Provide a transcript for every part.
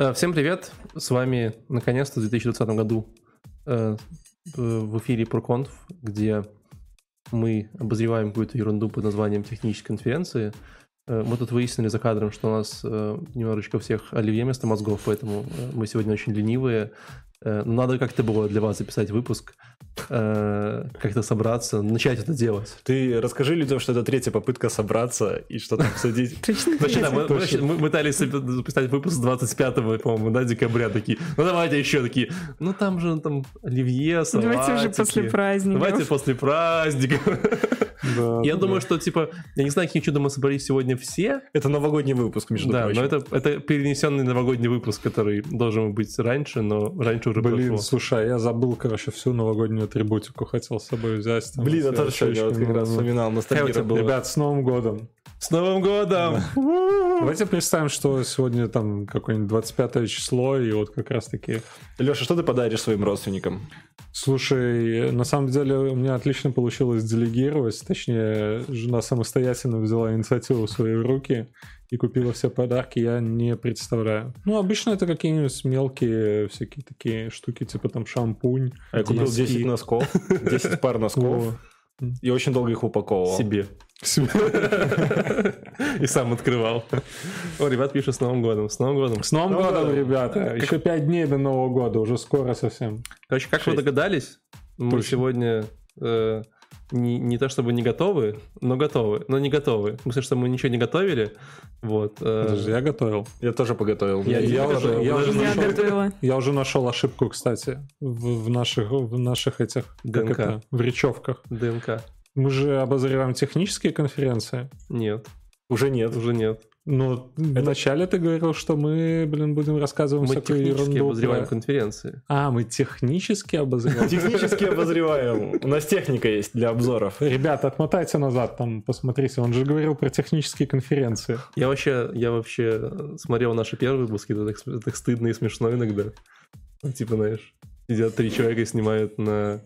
Э, Всем привет! С вами наконец-то в 2020 году э, в эфире ProConf, где мы обозреваем какую-то ерунду под названием технической конференции. Э, Мы тут выяснили за кадром, что у нас э, немножечко всех оливье вместо мозгов, поэтому э, мы сегодня очень ленивые. Э, но Надо как-то было для вас записать выпуск, э, как-то собраться, начать это делать. Ты расскажи людям, что это третья попытка собраться и что-то обсудить. Да, мы, пытались записать выпуск 25 по-моему, да, декабря, такие, ну давайте еще такие, ну там же там оливье. Давайте уже после праздников. Давайте после праздника. Я думаю, что, типа, я не знаю, каким чудом мы собрались сегодня все, Это новогодний выпуск, между да, прочим. но это, это перенесенный новогодний выпуск, который должен быть раньше, но раньше уже Блин, прошло. слушай, а я забыл, короче, всю новогоднюю атрибутику хотел с собой взять. там Блин, я все тоже сегодня вот как раз вспоминал, ностальгия была. Ребят, с Новым годом! С Новым годом! Давайте представим, что сегодня там какое-нибудь 25 число, и вот как раз-таки... Леша, что ты подаришь своим родственникам? Слушай, на самом деле у меня отлично получилось делегировать, точнее, жена самостоятельно взяла инициативу в свои руки и купила все подарки, я не представляю. Ну, обычно это какие-нибудь мелкие всякие такие штуки, типа там шампунь. А я купил носки. 10 носков, 10 пар носков, и очень долго их упаковывал. Себе. И сам открывал. О, ребят пишут с Новым годом. С Новым годом. С Новым годом, ребята! Еще пять дней до Нового года, уже скоро совсем. Короче, как вы догадались, мы сегодня э, не, не то чтобы не готовы, но готовы. Но не готовы. В смысле, что мы ничего не готовили. Вот. э, Подожди, я готовил. Я тоже поготовил. Я- Я, уже, я, уже. Я нашел, готовила. я уже нашел ошибку, кстати, в, в наших, в наших этих, как ДНК. это, в речевках. ДНК. Мы же обозреваем технические конференции. Нет, Уже нет. уже нет. Но вначале ты говорил, что мы, блин, будем рассказывать Мы всякую технически ерунду. обозреваем про- конференции. А, мы технически обозреваем. Технически обозреваем. У нас техника есть для обзоров. Ребята, отмотайте назад, там, посмотрите. Он же говорил про технические конференции. Я вообще, я вообще смотрел наши первые выпуски, это так, это так стыдно и смешно иногда. Ну, Типа, знаешь, сидят три человека и снимают на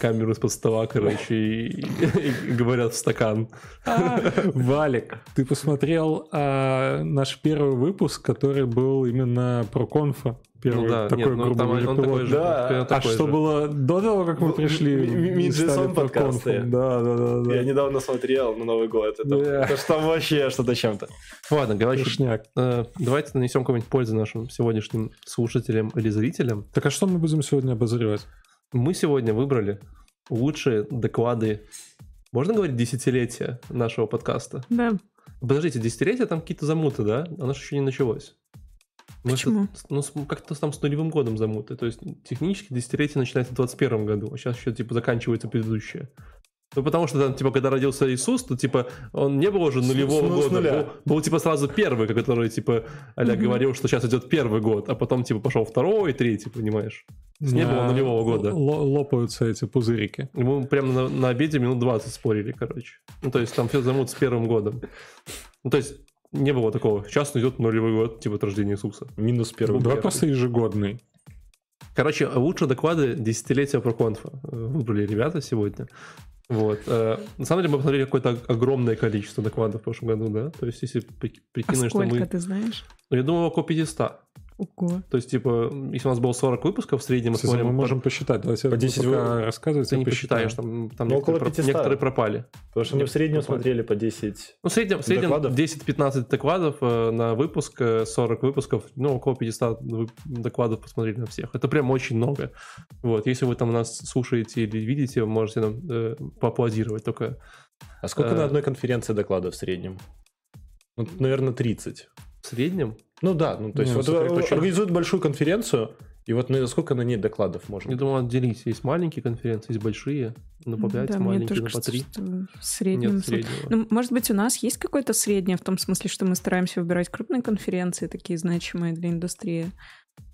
камеру из-под стола, короче, и, и говорят в стакан. А, Валик, ты посмотрел а, наш первый выпуск, который был именно про конфа? Первый ну да, такой, нет, ну, грубо там он пилот. такой же. Да. А такой что же. было до того, как мы пришли? ми- ми- и стали Мидж-сон про подкасты. Да, да, да. да. Я недавно смотрел на Новый год. Это, Да. это там вообще что-то чем-то. Ладно, короче, Тушняк. э, давайте нанесем какую-нибудь пользу нашим сегодняшним слушателям или зрителям. Так а что мы будем сегодня обозревать? Мы сегодня выбрали лучшие доклады, можно говорить, десятилетия нашего подкаста. Да. Подождите, десятилетие там какие-то замуты, да? Оно же еще не началось. Мы Почему? Ну, как-то там с нулевым годом замуты. То есть технически десятилетие начинается в 21 году, а сейчас еще, типа, заканчивается предыдущее. Ну, потому что там, типа, когда родился Иисус, то, типа, он не был уже нулевого ну, с года. нуля. Был, был, типа, сразу первый, который, типа, Аля говорил, что сейчас идет первый год, а потом, типа, пошел второй, третий, понимаешь? Не было нулевого года. ло- Лопаются эти пузырики. И мы прямо на, на обеде минут 20 спорили, короче. Ну, то есть там все замут с первым годом. Ну, то есть не было такого. Сейчас идет нулевой год, типа, от рождения Иисуса. Минус первый. Давай Первый. просто ежегодный. Короче, лучшие доклады десятилетия про конфа э, выбрали ребята сегодня. Вот. э, На самом деле мы посмотрели какое-то огромное количество докладов в прошлом году, да? То есть если при- А прикинуть, что сколько мы... ты знаешь? Ну, я думаю, около 500. Ого. То есть, типа, если у нас было 40 выпусков в среднем, мы смотрим... мы по- можем посчитать. Давайте по 10 пока рассказывайте. Ты не посчитаешь, там, там Ну, около некоторые, проп- 500. некоторые пропали. Потому что мы в среднем Попали. смотрели по 10. Ну, в среднем, в среднем Докладов? 10-15 докладов э, на выпуск, э, 40 выпусков, ну, около 500 вы- докладов посмотрели на всех. Это прям очень много. Вот, если вы там нас слушаете или видите, вы можете нам э, поаплодировать только. А сколько Э. на одной конференции докладов в среднем? Ну, наверное, 30. В среднем, Ну да, ну то есть Не, вот организуют большую конференцию, и вот на сколько на ней докладов можно? я думаю, отделить. Есть маленькие конференции, есть большие, ну, по 5, Да, маленькие, ну, по кажется, 3. что в среднем... Нет среднего. Ну, может быть, у нас есть какое-то среднее, в том смысле, что мы стараемся выбирать крупные конференции, такие значимые для индустрии.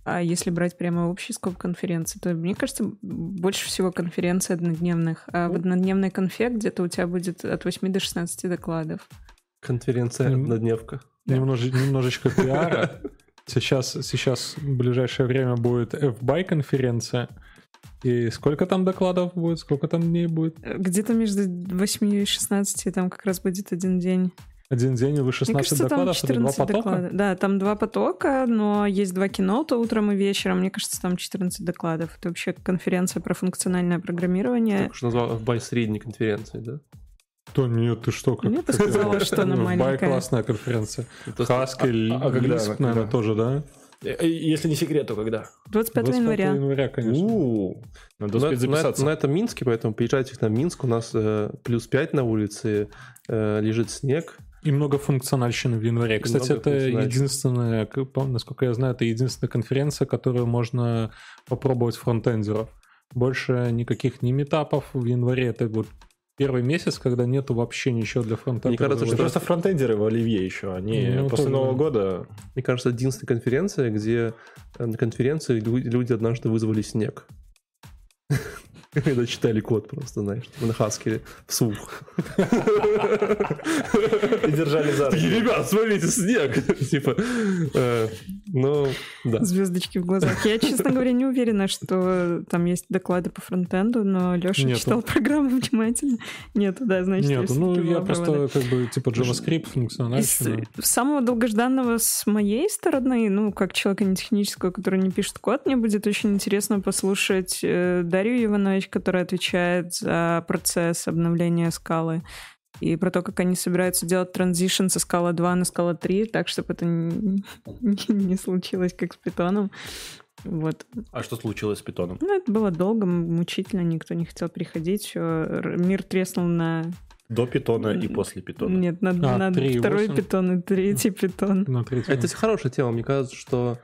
А если брать прямо общий скоп конференций, то, мне кажется, больше всего конференций однодневных. А в Ну. однодневной конфе где-то у тебя будет от 8 до 16 докладов. Конференция однодневка. Немноже- немножечко пиара. Сейчас, сейчас в ближайшее время будет FBY конференция. И сколько там докладов будет? Сколько там дней будет? Где-то между 8 и 16 там как раз будет один день. Один день и вы Мне 16 кажется, там докладов, это два 14 потока? докладов. Да, там два потока, но есть два киноута утром и вечером. Мне кажется, там 14 докладов. Это вообще конференция про функциональное программирование. Так что назвал бай средней конференции, да? То нет, ты что? Как Нет, ты сказала, что она Ну, в Бай маленькая. классная конференция. Это Хаскель, а- а когда она? наверное, тоже, да? Э, Если не секрет, то когда? 25 25 января. января, конечно. Надо на, успеть на- записаться. на этом Минске, поэтому приезжайте на Минск. У нас э, плюс 5 на улице, э, лежит снег. И много функциональщины в январе. Кстати, много это единственная, к- насколько я знаю, это единственная конференция, которую можно попробовать фронтендеров. Больше никаких ни метапов в январе. Это вот первый месяц, когда нету вообще ничего для фронтенда. Мне кажется, что просто фронтендеры в Оливье еще. Они Ну, после тоже, Нового да. года... Мне кажется, единственная конференция, где э, на конференции лю- люди однажды вызвали снег. Когда читали код просто, знаешь, на Хаскеле вслух. И держали за руки. Ребят, смотрите, снег! Типа, э, ну, да. Звездочки в глазах. Я, честно говоря, не уверена, что там есть доклады по фронтенду, но Леша читал программу внимательно. Нету, да, значит, Нет, ну я просто как бы типа JavaScript, функциональщина. самого долгожданного с моей стороны, ну, как человека не технического, который не пишет код, мне будет очень интересно послушать э, Дарью Иванович, которая отвечает за процесс обновления скалы. И про то, как они собираются делать транзишн со скала 2 на скала 3, так, чтобы это не, не случилось, как с питоном. Вот. А что случилось с питоном? Ну, это было долго, мучительно, никто не хотел приходить. всё, р- мир треснул на... До питона и после питона. Нет, на, А, на 3,8. второй питон и третий питон. На третьем. Это хорошая тема. Мне кажется, что...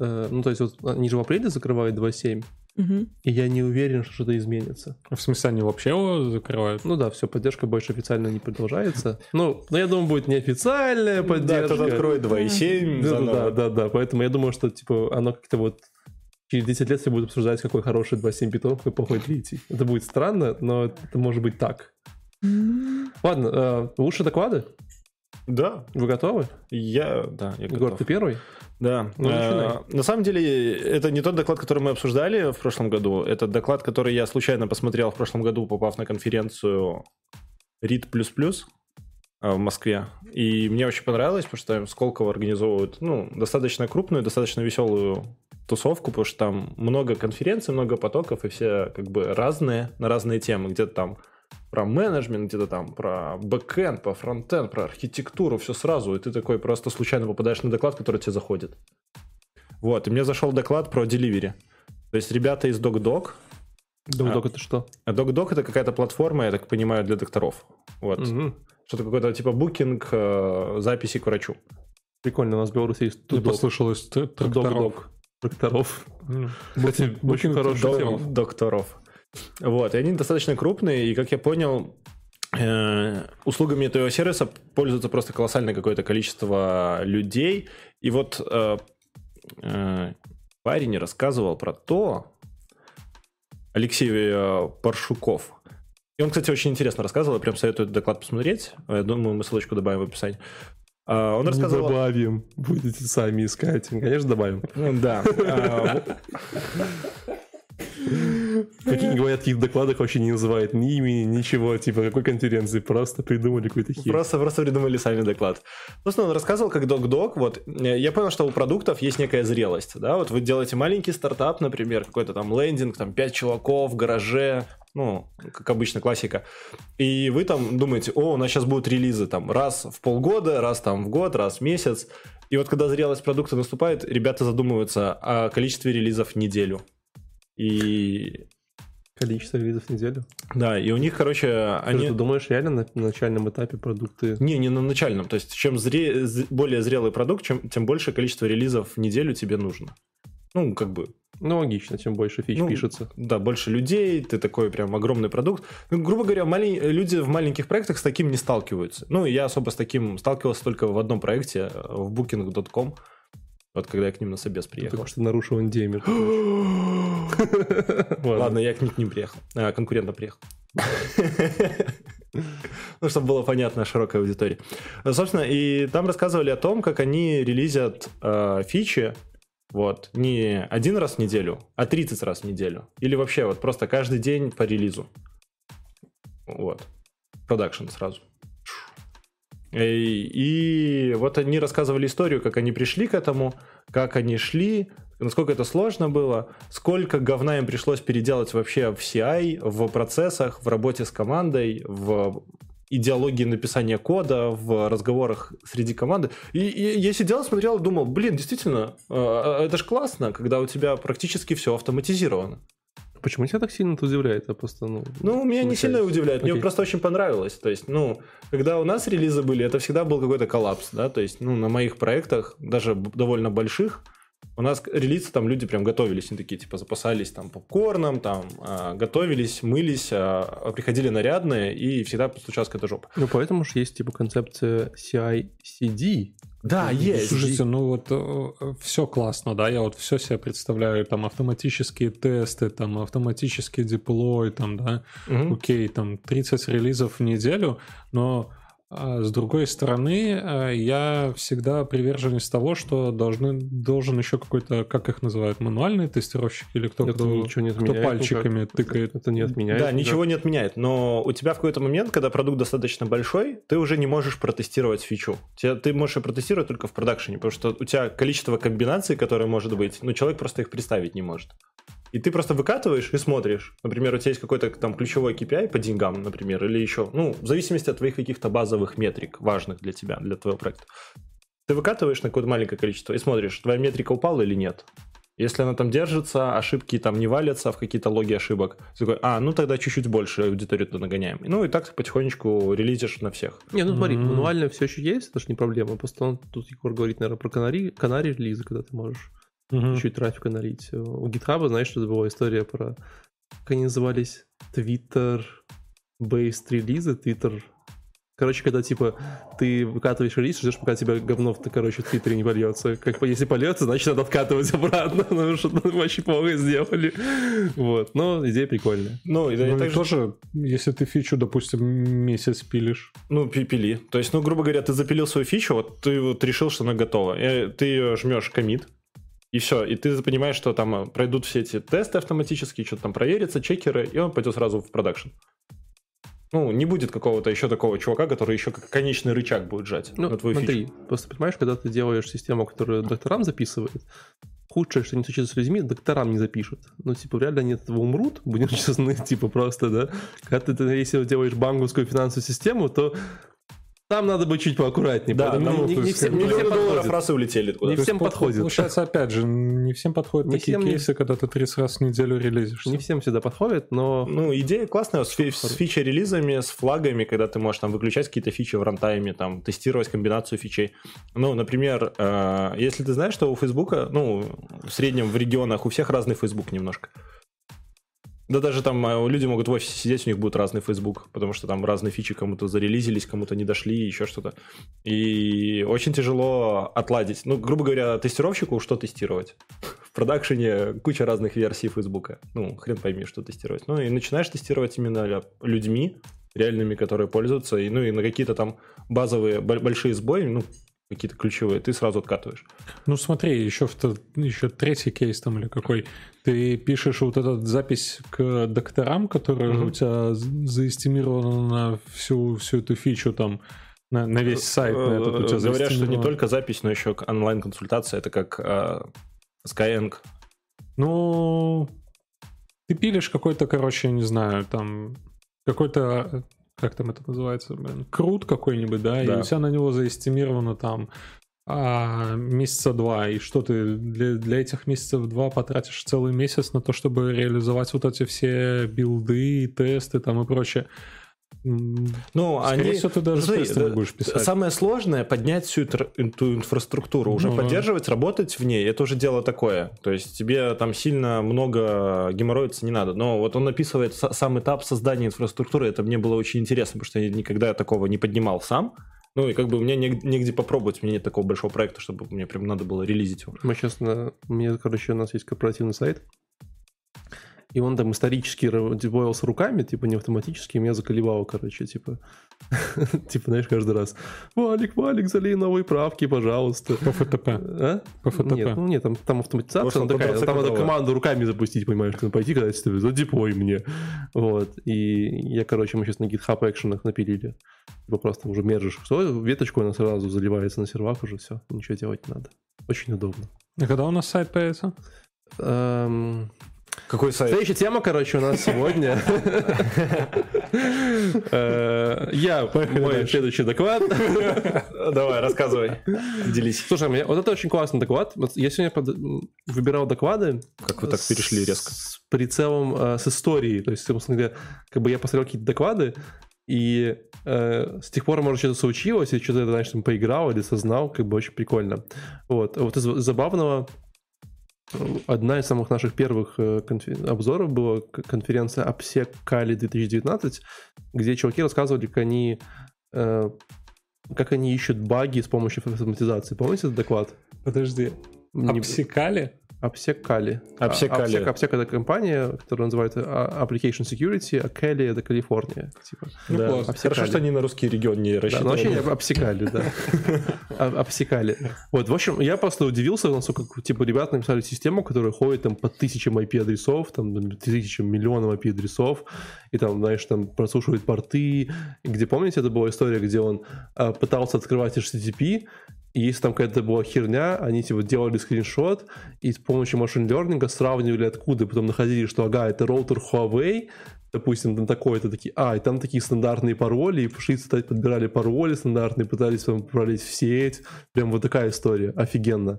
э, Ну, то есть, вот они же в апреле закрывают 2.7, Мгм. и я не уверен, что что-то изменится. В смысле, они вообще его закрывают? Ну да, все, поддержка больше официально не продолжается. Ну, но я думаю, будет неофициальная Да, поддержка. кто-то откроет 2.7 Да, да, да, да, поэтому я думаю, что типа оно как-то вот через 10 лет все будут обсуждать, какой хороший 2.7 питон, какой плохой третий. Это будет странно, но это может быть так. Ладно, э, лучше доклады? Да, Вы готовы? я, да, я Егор, готов. ты первый? Да. Ну. Э, На самом деле, это не тот доклад, который мы обсуждали в прошлом году. Это доклад, который я случайно посмотрел в прошлом году, попав на конференцию RIT++ э, в Москве. И мне очень понравилось, потому что Сколково организовывают ну, достаточно крупную, достаточно веселую тусовку, потому что там много конференций, много потоков, и все как бы разные, на разные темы. Где-то там про менеджмент, где-то там про бэкэнд, про фронтенд, про архитектуру, все сразу, и ты такой просто случайно попадаешь на доклад, который тебе заходит. Вот, и мне зашел доклад про Delivery. То есть ребята из DocDoc, Док, это что? а DocDoc это какая-то платформа, я так понимаю, для докторов. Вот, Мгм. что-то какой-то типа букинг э, записи к врачу. Прикольно, у нас в Беларуси есть Тудок. послышалось. Док-док. Тракторов. М. Кстати, очень тема. Докторов. Вот, и они достаточно крупные, и, как я понял, э, услугами этого сервиса пользуется просто колоссальное какое-то количество людей. И вот э, э, парень рассказывал про то, Алексей э, Паршуков. И он, кстати, очень интересно рассказывал, я прям советую этот доклад посмотреть. Я думаю, мы ссылочку добавим в описании. А, Он Не рассказывал... добавим. Будете сами искать. Конечно, добавим. Ну, Да. Какие говорят, в таких докладах вообще не называют ни имени, ничего, типа какой конференции, просто придумали какой-то хит. Просто, просто придумали сами доклад. Собственно, он рассказывал, как док-док, вот, э, я понял, что у продуктов есть некая зрелость, да, вот вы делаете маленький стартап, например, какой-то там лендинг, там 5 чуваков в гараже, ну, как обычно, классика, и вы там думаете, о, у нас сейчас будут релизы там раз в полгода, раз там в год, раз в месяц, и вот когда зрелость продукта наступает, ребята задумываются о количестве релизов в неделю. И Количество релизов в неделю. да, и у них, короче, Они... Ты думаешь, реально на, на начальном этапе продукты... Не, не на начальном. То есть, чем зре... более зрелый продукт, чем... тем больше количество релизов в неделю тебе нужно. Ну, как бы, Ну, логично, чем больше фич Ну, пишется. да, больше людей, ты такой прям огромный продукт. Ну, грубо говоря, малень- люди в маленьких проектах с таким не сталкиваются. Ну, я особо с таким сталкивался только в одном проекте, э, в booking.com. Вот когда я к ним на собес приехал. Только что нарушил прочим. Ладно, я к ним не приехал. А, конкурентно приехал. Ну, чтобы было понятно широкой аудитории. Собственно, и там рассказывали о том, как они релизят э, фичи вот, не один раз в неделю, а 30 раз в неделю. Или вообще вот просто каждый день по релизу. Вот. Продакшн сразу. И, вот они рассказывали историю, как они пришли к этому, как они шли, насколько это сложно было, сколько говна им пришлось переделать вообще в CI, в процессах, в работе с командой, в идеологии написания кода, в разговорах среди команды. И, и я сидел, смотрел думал, блин, действительно, э, это же классно, когда у тебя практически все автоматизировано. Почему тебя так сильно это удивляет? Я просто, ну, Ну, меня не сильно удивляет, мне Окей. просто очень понравилось. То есть, ну, когда у нас релизы были, это всегда был какой-то коллапс, да, то есть, ну, на моих проектах, даже довольно больших, у нас к- там люди прям готовились, они такие, типа, запасались там попкорном, там, а, готовились, мылись, а, приходили нарядные, и всегда случалась какая-то жопа. Ну, поэтому же есть, типа, концепция CI-CD. Да, есть. Слушайте, ну вот все классно, да, я вот все себе представляю, там автоматические тесты, там автоматический деплой, там, да, Мгм. окей, там 30 релизов в неделю, но с другой стороны, а, я всегда приверженец того, что должны, должен еще какой-то, как их называют, мануальный тестировщик или кто, Это кто, ничего не кто пальчиками никак. тыкает. Это не отменяет. Да, никак. ничего не отменяет, но у тебя в какой-то момент, когда продукт достаточно большой, ты уже не можешь протестировать фичу. Тебя- Ты можешь ее протестировать только в продакшене, потому что у тебя количество комбинаций, которые может быть, ну, человек просто их представить не может. И ты просто выкатываешь и смотришь. Например, у тебя есть какой-то там ключевой KPI по деньгам, например, или еще, ну, в зависимости от твоих каких-то базовых метрик, важных для тебя, для твоего проекта. Ты выкатываешь на какое-то маленькое количество и смотришь, твоя метрика упала или нет. Если она там держится, ошибки там не валятся в какие-то логи ошибок, ты такой, а, ну тогда чуть-чуть больше аудиторию туда нагоняем. Ну и так ты потихонечку релизишь на всех. Не, ну смотри, М. мануально все еще есть, это же не проблема. Просто он, тут Егор говорит, наверное, про канари, канари релизы, когда ты можешь Мгм. чуть трафика налить. У GitHub, знаешь, что это была история про, как они назывались, Twitter based релизы, Twitter Короче, когда, типа, ты выкатываешь релиз, ждешь, пока тебя говно, в, короче, в Твиттере не польется. Как, если польется, значит, надо откатывать обратно, потому что ну, очень плохо сделали. Вот. Но идея прикольная. Ну, и, Ну, и также- тоже, если ты фичу, допустим, месяц пилишь, Ну, пи- пили. То есть, ну, грубо говоря, ты запилил свою фичу, вот ты вот решил, что она готова. И ты ее жмешь комит, и все. И ты понимаешь, что там э, пройдут все эти тесты автоматические, что-то там проверится, чекеры, и он пойдет сразу в продакшн. Ну, не будет какого-то еще такого чувака, который еще как конечный рычаг будет жать Ну, на твою смотри, фичу. просто понимаешь, когда ты делаешь систему, которую докторам записывает, худшее, что не случится с людьми, докторам не запишут. Ну, типа, реально они от этого умрут, будем честны, типа, просто, да. Когда ты, если делаешь банковскую финансовую систему, то там надо быть чуть поаккуратнее. Да, поэтому там не, не всем, не всем долларов подходит. раз и улетели Не всем есть, подходит. Получается, опять же, не всем подходят Не такие всем не- кейсы, когда ты 30 раз в неделю релизишься. Не всем всегда подходит, но... Ну, идея классная с, фи- с фичи-релизами, с флагами, когда ты можешь там выключать какие-то фичи в рантайме, там, тестировать комбинацию фичей. Ну, например, э, если ты знаешь, что у Фейсбука, ну, в среднем в регионах у всех разный Фейсбук немножко. Да даже там э, люди могут в офисе сидеть, у них будет разный Facebook, потому что там разные фичи кому-то зарелизились, кому-то не дошли, еще что-то. И очень тяжело отладить. Ну, грубо говоря, тестировщику что тестировать? В продакшене куча разных версий Фейсбука. Ну, хрен пойми, что тестировать. Ну, и начинаешь тестировать именно людьми, реальными, которые пользуются, и, ну, и на какие-то там базовые бо- большие сбои, ну, какие-то ключевые, ты сразу откатываешь. Ну смотри, еще, в, еще третий кейс там или какой. Ты пишешь вот эту запись к докторам, которая Мгм. у тебя заэстимирована на всю, всю эту фичу там, на, на весь сайт. На этот у тебя Э, Говорят, что не только запись, но еще онлайн-консультация, это как э, Skyeng. Ну, ты пилишь какой-то, короче, не знаю, там, какой-то, как там это называется, блин, крут какой-нибудь, да, и Да. у тебя на него заэстимировано там а, месяца два, и что ты для, для этих месяцев два потратишь целый месяц на то, чтобы реализовать вот эти все билды, тесты там и прочее. Ну, Скорее они... всего, ты даже Смотри, не да, будешь писать. Самое сложное поднять всю эту, инфраструктуру, уже Ну да. поддерживать, работать в ней, это уже дело такое. То есть тебе там сильно много геморроиться не надо. Но вот он описывает са- сам этап создания инфраструктуры, это мне было очень интересно, потому что я никогда такого не поднимал сам. Ну и как бы у меня нег- негде попробовать, у меня нет такого большого проекта, чтобы мне прям надо было релизить его. Мы сейчас на... У меня, короче, у нас есть корпоративный сайт, и он там исторически дебоился руками, типа не автоматически, и меня заколебало, короче, типа, типа, знаешь, каждый раз, Валик, Валик, залей новые правки, пожалуйста. По ФТП. А? По ФТП. Нет, ну нет, там, там автоматизация, Может, она такая, там надо команду руками запустить, понимаешь, ты пойти, когда тебе задепой мне. Вот, и я, короче, мы сейчас на GitHub экшенах напилили. Типа просто уже мержишь, что веточку она сразу заливается на сервак уже, все, ничего делать не надо. Очень удобно. А когда у нас сайт появится? Эм, Какой сайт? Следующая тема, короче, у нас сегодня. Э, Я, мой следующий доклад. Давай, рассказывай. Делись. Слушай, мне- вот это очень классный доклад. Я сегодня выбирал доклады. Как вы так перешли резко? С прицелом, э, с историей. То есть, собственно говоря, как бы я посмотрел какие-то доклады, и э, с тех пор, может, что-то случилось, и что-то, знаешь, там поиграл или сознал, как бы очень прикольно. Вот. А Вот из забавного, одна из самых наших первых э, обзоров была конференция OPSEC Kali 2019, где чуваки рассказывали, как они э, как они ищут баги с помощью автоматизации. Помните этот доклад? Подожди. Не- Обсекали? Kali. OPSEC, OPSEC это компания, которая называется а, Application Security, а Kali это Калифорния. Типа. Ну, Да. классно. Хорошо, что они на русский регион не Да, рассчитывали. но вообще не обсекали, да. А- Обсекали. Вот, в общем, я просто удивился, насколько, типа, ребята написали систему, которая ходит там по тысячам IP-адресов, там, тысячам, миллионам IP-адресов, и там, знаешь, там прослушивает порты, где, помните, это была история, где он а, пытался открывать HTTP, и если там какая-то была херня, они типа делали скриншот и с помощью машин лернинга сравнивали откуда, потом находили, что ага, это роутер Huawei, допустим, там такой-то, такие, а, и там такие стандартные пароли, и пошли подбирали пароли стандартные, пытались там пролезть в сеть, прям вот такая история, офигенно.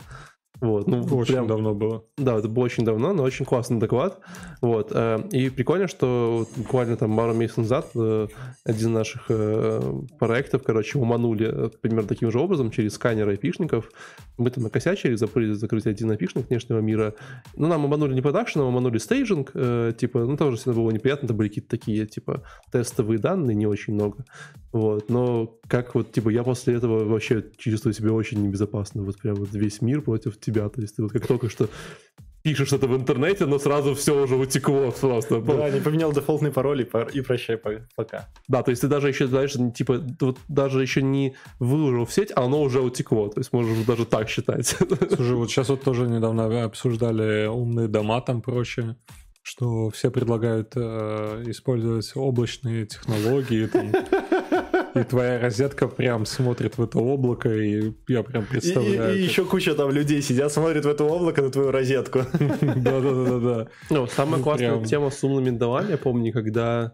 Вот, ну, Очень прям, давно было. да, это было очень давно, но очень классный доклад. Вот. э, И прикольно, что вот буквально там пару месяцев назад э, один из наших э, проектов, короче, ломанули э, примерно таким же образом через сканер айпишников. Мы там накосячили, забыли закрыть один айпишник внешнего мира. Ну, нам ломанули не продакшн, а ломанули staging. э, Типа, ну, тоже всегда было неприятно. Это были какие-то такие, типа, тестовые данные, не очень много. Вот. Но как вот, типа, я после этого вообще чувствую себя очень небезопасно. Вот прям вот весь мир против тебя. То есть ты вот как только что пишешь что-то в интернете, но сразу все уже утекло просто. Да, не поменял дефолтный пароль и, пар- и прощай по- пока. Да, то есть ты даже еще, знаешь, типа, вот даже еще не выложил в сеть, а оно уже утекло. То есть можешь даже так считать. Слушай, вот сейчас вот тоже недавно обсуждали умные дома там прочее, что все предлагают э, использовать облачные технологии, там, и твоя розетка прям смотрит в это облако, и я прям И, и- представляю. и еще куча там людей сидят, смотрят в это облако на твою розетку. Да-да-да-да. Ну, самая классная Прям. тема с умными домами, я помню, когда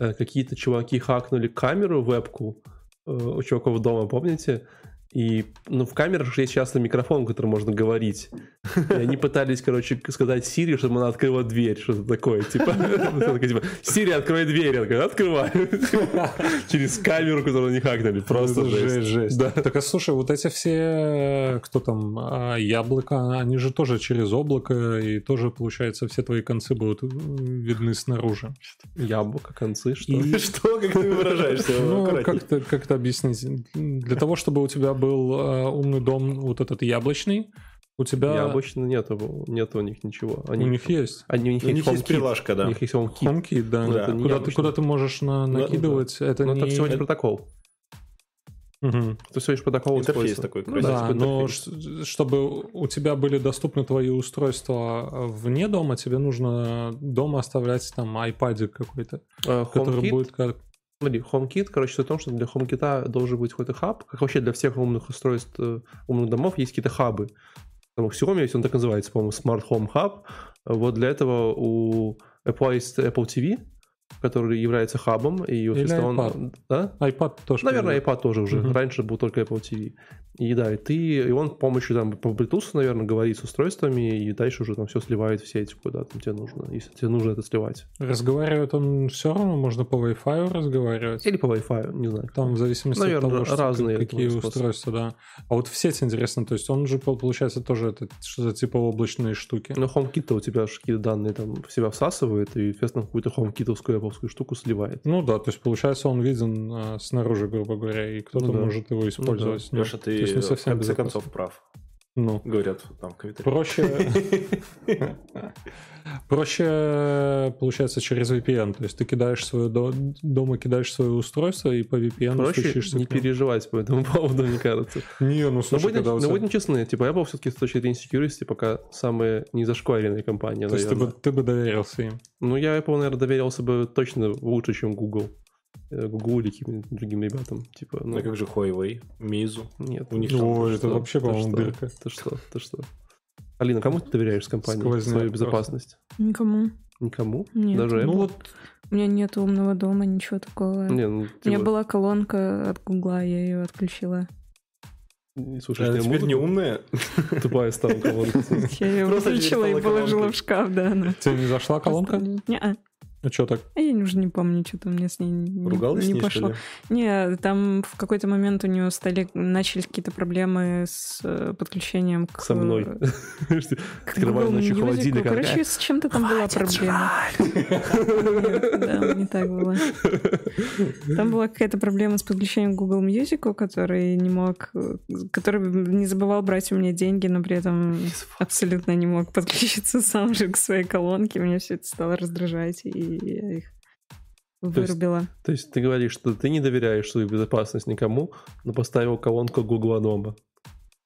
э, какие-то чуваки хакнули камеру, вебку э, у чуваков дома, помните? И, ну, в камерах есть часто микрофон, который можно говорить. И они пытались, короче, сказать Сири, чтобы она открыла дверь, что-то такое, типа, Сири, открой дверь, я такой, открываю. Через камеру, которую они хакнули, просто жесть. жесть. Да. Так а слушай, вот эти все, кто там, а, яблоко, они же тоже через облако, и тоже, получается, все твои концы будут э, видны снаружи. Яблоко, концы, что? Что, как ты выражаешься? Ну, Аккуратней. как это, как это объяснить? Для того, чтобы у тебя был э, умный дом вот этот яблочный, у тебя... Яблочно нету, нету у них ничего. Они, У них есть. Они, у них У них есть прилажка, У да. них есть HomeKit. HomeKit, да. Ну, это не куда, ты, куда ты можешь на- Ну, накидывать, это Но не... это всего лишь протокол. Мгм. Это всего лишь протокол Интерфейс используется. такой Ну да, Да, но чтобы у тебя были доступны твои устройства э, вне дома, тебе нужно дома оставлять там iPad какой-то, Э, который HomeKit, будет как... смотри, HomeKit, короче, суть в том, что для HomeKit должен быть какой-то хаб, как вообще для всех умных устройств, э, умных домов есть какие-то хабы. Там у Xiaomi есть, он так называется, по-моему, Smart Home Hub. Вот для этого у Apple есть Apple TV, который является хабом, и, соответственно, он... iPad. Да? iPad тоже. Наверное, iPad тоже уже. Мгм. Раньше был только Apple TV. И да, и ты, и он с помощью там по Bluetooth, наверное, говорит с устройствами, и дальше уже там все сливает в сеть, куда там тебе нужно, если тебе нужно это сливать. Разговаривает он все равно, можно по Wi-Fi разговаривать. Или по Wi-Fi, не знаю. Там в зависимости Наверное, от того, что, разные какие устройства, да. А вот в сеть интересно, то есть он же, по- получается, тоже это что-то типа облачные штуки. Но HomeKit у тебя какие-то данные там в себя всасывает, и, соответственно, какую-то HomeKitовскую Apple штуку сливает. Ну да, то есть получается он виден а, снаружи, грубо говоря, и кто-то Ну да. может его использовать. Ну, Леша, то ты есть не в совсем конце безопасно. концов прав. Ну, Говорят там в комментариях. проще... Проще, получается, через VPN. То есть ты кидаешь свое до- дома, кидаешь свое устройство и по VPN Проще не переживать по этому поводу, мне кажется. Не, ну Но слушай, будем, когда у но будем честны, типа Apple все-таки с точки зрения security пока самая незашкваренная компания, То есть ты бы, ты бы доверился им. Ну, я Apple, наверное, доверился бы точно лучше, чем Google. Э, Google или каким-нибудь другим ребятам. Типа, ну, Ну как же Huawei, Meizu. нет. у них Ой, что, это вообще, ты по-моему, что? дырка. Ты что, ты что? Алина, кому ты доверяешь с компанией Сквозняк свою просто. безопасность? Никому. Никому? Нет. Даже Apple? Ну вот, У меня нет умного дома, ничего такого. Не, ну, У меня типа, была колонка от Гугла, я ее отключила. не слушаешь, Она ты теперь не умная. Тупая стала колонка. Я ее Просто выключила и положила в шкаф, да. тебе не зашла колонка? Не-а. А что так? А я уже не помню, что-то мне с ней не, Ругалась не с ней, пошло. Не, там в какой-то момент у нее стали начались какие-то проблемы с э, подключением к Со мной. Открываю ночью холодильник. а Короче, с чем-то там была проблема. Да, не так было. Там была какая-то проблема с подключением к Google Music, который не мог, который не забывал брать у меня деньги, но при этом абсолютно не мог подключиться сам же к своей колонке. Меня все это стало раздражать, и я их есть- вырубила. То есть ты говоришь, что ты не доверяешь свою безопасность никому, но поставил колонку Google дома.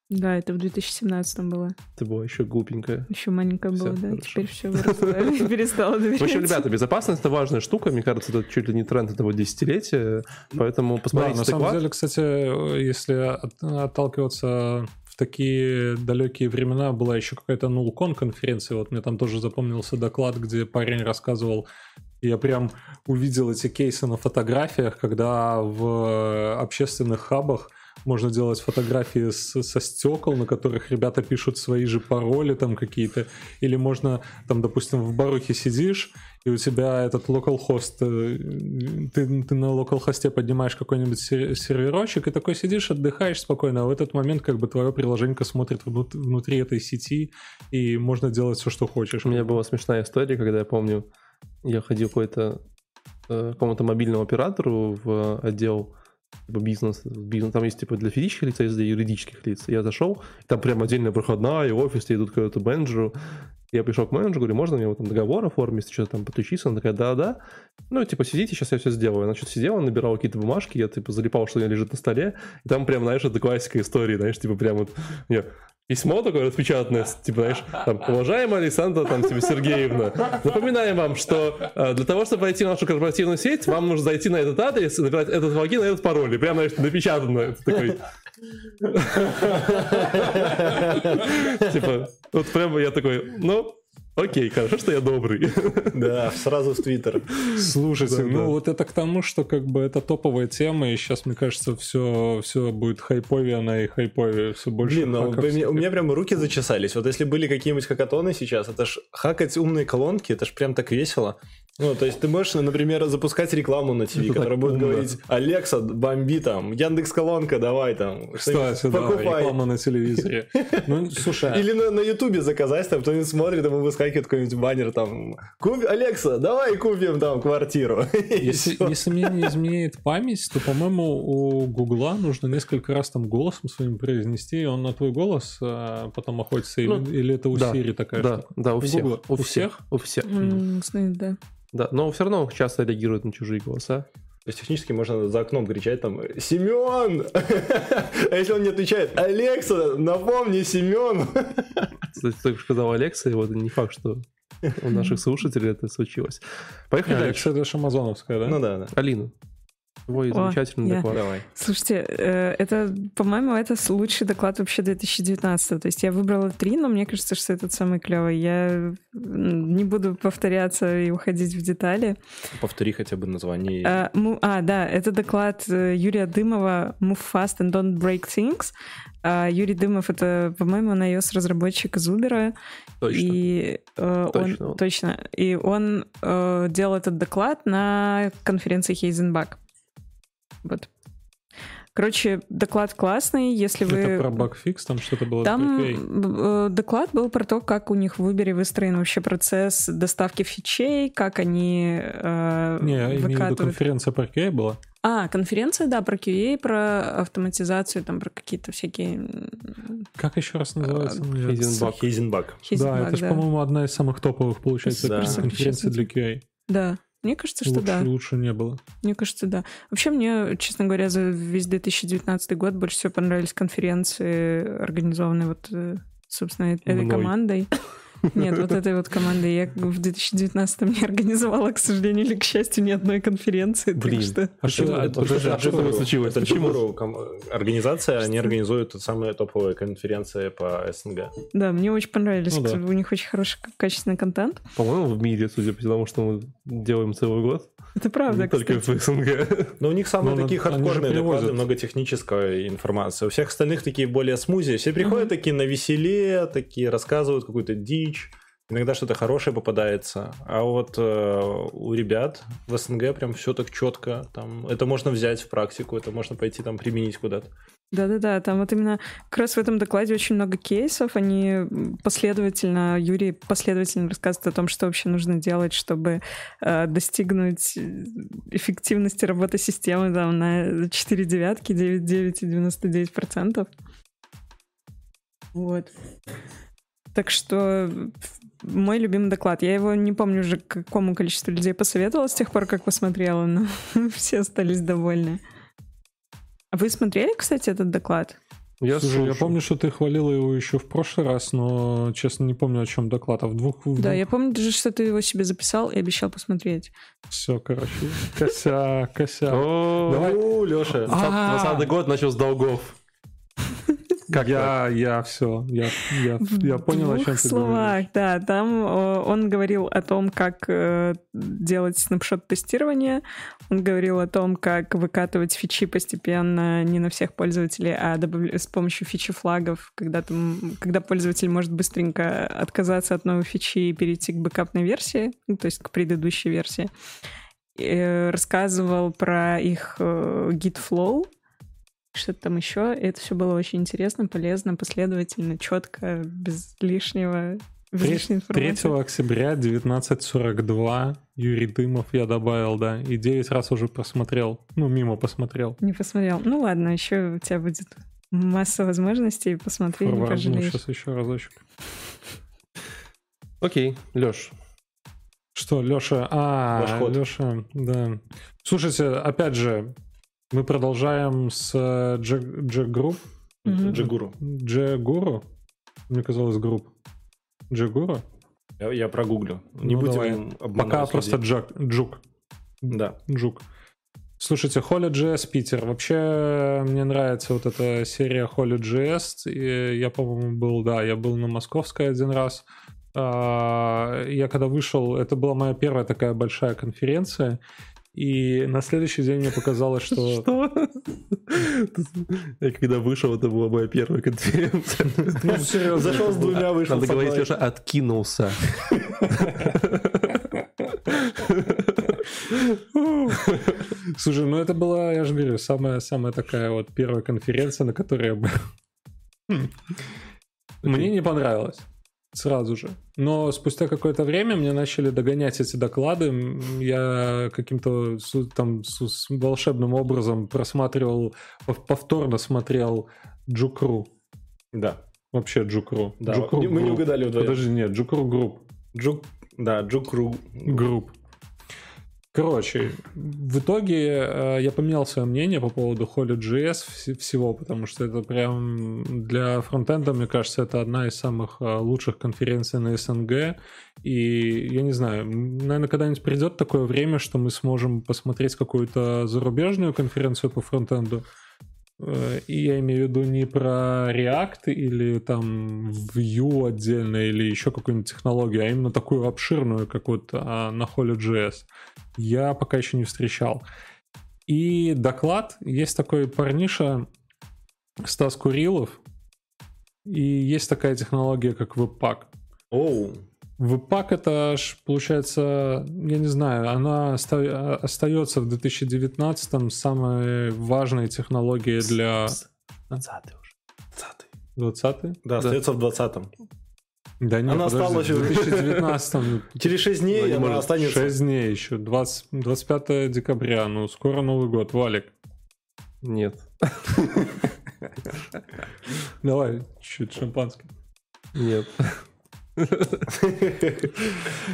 Да, это в 2017 было. Ты была еще глупенькая. Еще маленькая Всё, была, да. хорошо. Теперь все выросло. Перестала доверять. В общем, ребята, безопасность это важная штука. Мне кажется, это чуть ли не тренд этого десятилетия. Поэтому Да, посмотрите на самом деле, кстати, если от- отталкиваться в такие далекие времена, была еще какая-то нулкон конференция. Вот мне там тоже запомнился доклад, где парень рассказывал, я прям увидел эти кейсы на фотографиях, когда в общественных хабах можно делать фотографии с- со стекол, на которых ребята пишут свои же пароли там какие-то. Или можно, там, допустим, в барухе сидишь, и у тебя этот localhost, э, ты, ты на localhost поднимаешь какой-нибудь сер- серверочек, и такой сидишь, отдыхаешь спокойно, а в этот момент как бы твое приложение смотрит внут- внутри этой сети, и можно делать все, что хочешь. У меня была смешная история, когда я помню, я ходил какой-то э, какому-то мобильному оператору в отдел типа, бизнес, бизнес. Там есть типа для физических лиц, а есть для юридических лиц. Я зашел, там прям отдельная проходная, и офис, и идут к какому-то менеджеру. Я пришел к менеджеру, говорю, можно мне вот там договор оформить, что-то там подключиться? Она такая, да-да. Ну, типа, сидите, сейчас я все сделаю. Она что-то сидела, набирала какие-то бумажки, я, типа, залипал, что у меня лежит на столе. И там прям, знаешь, это классика истории, знаешь, типа, прям вот не, письмо такое распечатанное, типа, знаешь, там, уважаемая Александра, там, типа, Сергеевна, напоминаем вам, что э, для того, чтобы войти в нашу корпоративную сеть, вам нужно зайти на этот адрес, набирать этот логин и этот пароль. И прям, знаешь, напечатано. Это такой... Типа, вот прям я такой, ну, окей, хорошо, что я добрый. Да, сразу в Твиттер. Слушайте, Да, ну да. вот это к тому, что как бы это топовая тема, и сейчас, мне кажется, все, все будет хайповее, она и хайповее, все больше. Блин, ну, у меня, у меня прям руки зачесались. Вот если были какие-нибудь хакатоны сейчас, это ж хакать умные колонки, это ж прям так весело. Ну, то есть ты можешь, например, запускать рекламу на ТВ, Это которая будет умно. говорить, Алекса, бомби там, Яндекс колонка, давай там. Кстати, что-нибудь да, покупай. реклама на телевизоре. Ну, слушай, Или на, Ютубе заказать, там кто-нибудь смотрит, ему выскакивает какой-нибудь баннер там, «Купи- Алекса, давай купим там квартиру. Если, мне не изменяет память, то, по-моему, у Гугла нужно несколько раз там голосом своим произнести, и он на твой голос а, потом охотится, или, Ну, или это у да, Сири такая Да, штука? да, у У всех. У У всех. У всех. Да. Да, но все равно часто реагируют на чужие голоса. То есть технически можно за окном кричать там «Семен!» А если он не отвечает «Алекса, напомни Семену!» Кстати, только сказал Алекса, и вот не факт, что у наших слушателей это случилось. Поехали А, дальше. это же амазоновская, да? Ну да, да. Алина, твой О, замечательный я. доклад. Давай. Слушайте, э, это, по-моему, это лучший доклад вообще 2019. То есть я выбрала три, но мне кажется, что этот самый клевый. Я не буду повторяться и уходить в детали. Повтори хотя бы название. А, му- а, да, это доклад э, Юрия Дымова «Move fast and don't break things». А Юрий Дымов — это, по-моему, на iOS разработчик из Uber. Точно. И э, Точно он он. точно. И он э, делал этот доклад на конференции Heisenbug. Вот. Короче, доклад классный, если вы... Это про багфикс, там что-то было Там э, доклад был про то, как у них в Uber выстроен вообще процесс доставки фичей, как они э, Не, я имею в виду выкатывают. конференция про QA была. А, конференция, да, про QA, про автоматизацию, там, про какие-то всякие... Как еще раз называется? Хейзенбак. Хейзенбак. Да, это же, по-моему, одна из самых топовых, получается, Да. конференций для QA. Да, мне кажется, что Лучше, да. лучше не было. Мне кажется, да. Вообще, мне, честно говоря, за весь 2019 год больше всего понравились конференции, организованные вот, э, собственно, этой Мной. командой. Нет, вот этой вот командой. Я в 2019 не организовала, к сожалению или к счастью, ни одной конференции. так Блин. что- А что, Это- а- это- подожди, это а что такое случилось? Это Почему? Ком- организация, они организуют самые топовые конференции по СНГ. Да, мне очень понравились. Ну да. У них очень хороший качественный контент. По-моему, в мире, судя по тому, что мы делаем целый год. Это правда, не только кстати. в СНГ. Но у них самые Ну, такие хардкорные доклады, много технической информации. У всех остальных такие более смузи. Все приходят такие на веселе, такие рассказывают какую-то дичь. Иногда что-то хорошее попадается. А вот э, у ребят в СНГ прям все так четко. Там, это можно взять в практику, это можно пойти там применить куда-то. Да-да-да, там вот именно как раз в этом докладе очень много кейсов, они последовательно, Юрий последовательно рассказывает о том, что вообще нужно делать, чтобы э, достигнуть э, эффективности работы системы там, на 4 девятки, 9, 9 и 99 процентов. Вот. Так что мой любимый доклад. Я его не помню уже какому количеству людей посоветовала с тех пор, как посмотрела, но все остались довольны. А вы смотрели, кстати, этот доклад? Я Слушай, я помню, что ты хвалила его еще в прошлый раз, но, честно, не помню, о чем доклад. А в двух... В Да, двух... я помню даже, что ты его себе записал и обещал посмотреть. Все, короче. Косяк, косяк. О, Давай. Леша. А. 20 год начал с долгов. Как я, я все, я, я, я понял, о чем ты словах, говоришь. да, там он говорил о том, как э, делать снапшот-тестирование, он говорил о том, как выкатывать фичи постепенно не на всех пользователей, а добавля- с помощью фичи-флагов, когда, там, когда пользователь может быстренько отказаться от новой фичи и перейти к бэкапной версии, ну, то есть к предыдущей версии. Э, рассказывал про их э, Git Flow, что-то там еще. И это все было очень интересно, полезно, последовательно, четко, без лишнего, без Три- лишней информации. 3 октября 19.42 Юрий Дымов я добавил, да, и 9 раз уже просмотрел, ну, мимо посмотрел. Не посмотрел. Ну ладно, еще у тебя будет масса возможностей, посмотри, не Форварднул пожалеешь. сейчас еще разочек. Окей, Леш. Что, Леша? А. Леша, да. Слушайте, опять же, мы продолжаем с э. Мгм. Джигуру. Джегуру? Мне казалось, групп. Джегуру? Я, я прогуглю. Не Ну, будем давай. обманывать Пока людей. просто Джак, Джук. Да. Джук. Слушайте, Holy.js Питер. Вообще мне нравится вот эта серия Holy.js. И я, по-моему, был, да, я был на Московской один раз. А, Я когда вышел, это была моя первая такая большая конференция. И на следующий день мне показалось, что... Что? Я когда вышел, это была моя первая конференция. Ну, серьезно. Зашел с двумя, вышел Надо говорить. Леша откинулся. Слушай, ну это была, я же говорю, самая, самая такая вот первая конференция, на которой я был. Мне не понравилось. Сразу же. Но спустя какое-то время мне начали догонять эти доклады. Я каким-то там с, волшебным образом просматривал, пов- повторно смотрел JUG Ru. Да. Вообще JUG Ru. Да, JUG Ru мы не угадали вдвоем. Подожди, нет, JUG Ru Group. JUG, да, JUG Ru. Group. Короче, в итоге э, я поменял свое мнение по поводу HolyJS вс- всего, потому что это прям для фронтенда, мне кажется, это одна из самых э, лучших конференций на СНГ. И я не знаю, наверное, когда-нибудь придет такое время, что мы сможем посмотреть какую-то зарубежную конференцию по фронтенду. Э, И я имею в виду не про React или там Vue отдельно или еще какую-нибудь технологию, а именно такую обширную, как вот а, на Holy.js. Я пока еще не встречал. И доклад, есть такой парниша Стас Курилов, и есть такая технология, как Webpack. Оу. Webpack это ж, получается, я не знаю, она оста- остается в 2019-м самой важной технологией для 20 уже. 20 20 Да, остается в 20-м. Да нет, Она подожди, осталась в уже. 2019 Через 6 Ну, дней не она может. останется. 6 дней еще, 20, 25 декабря, ну скоро Новый год, Валик. Нет. Давай чуть шампанское. Нет.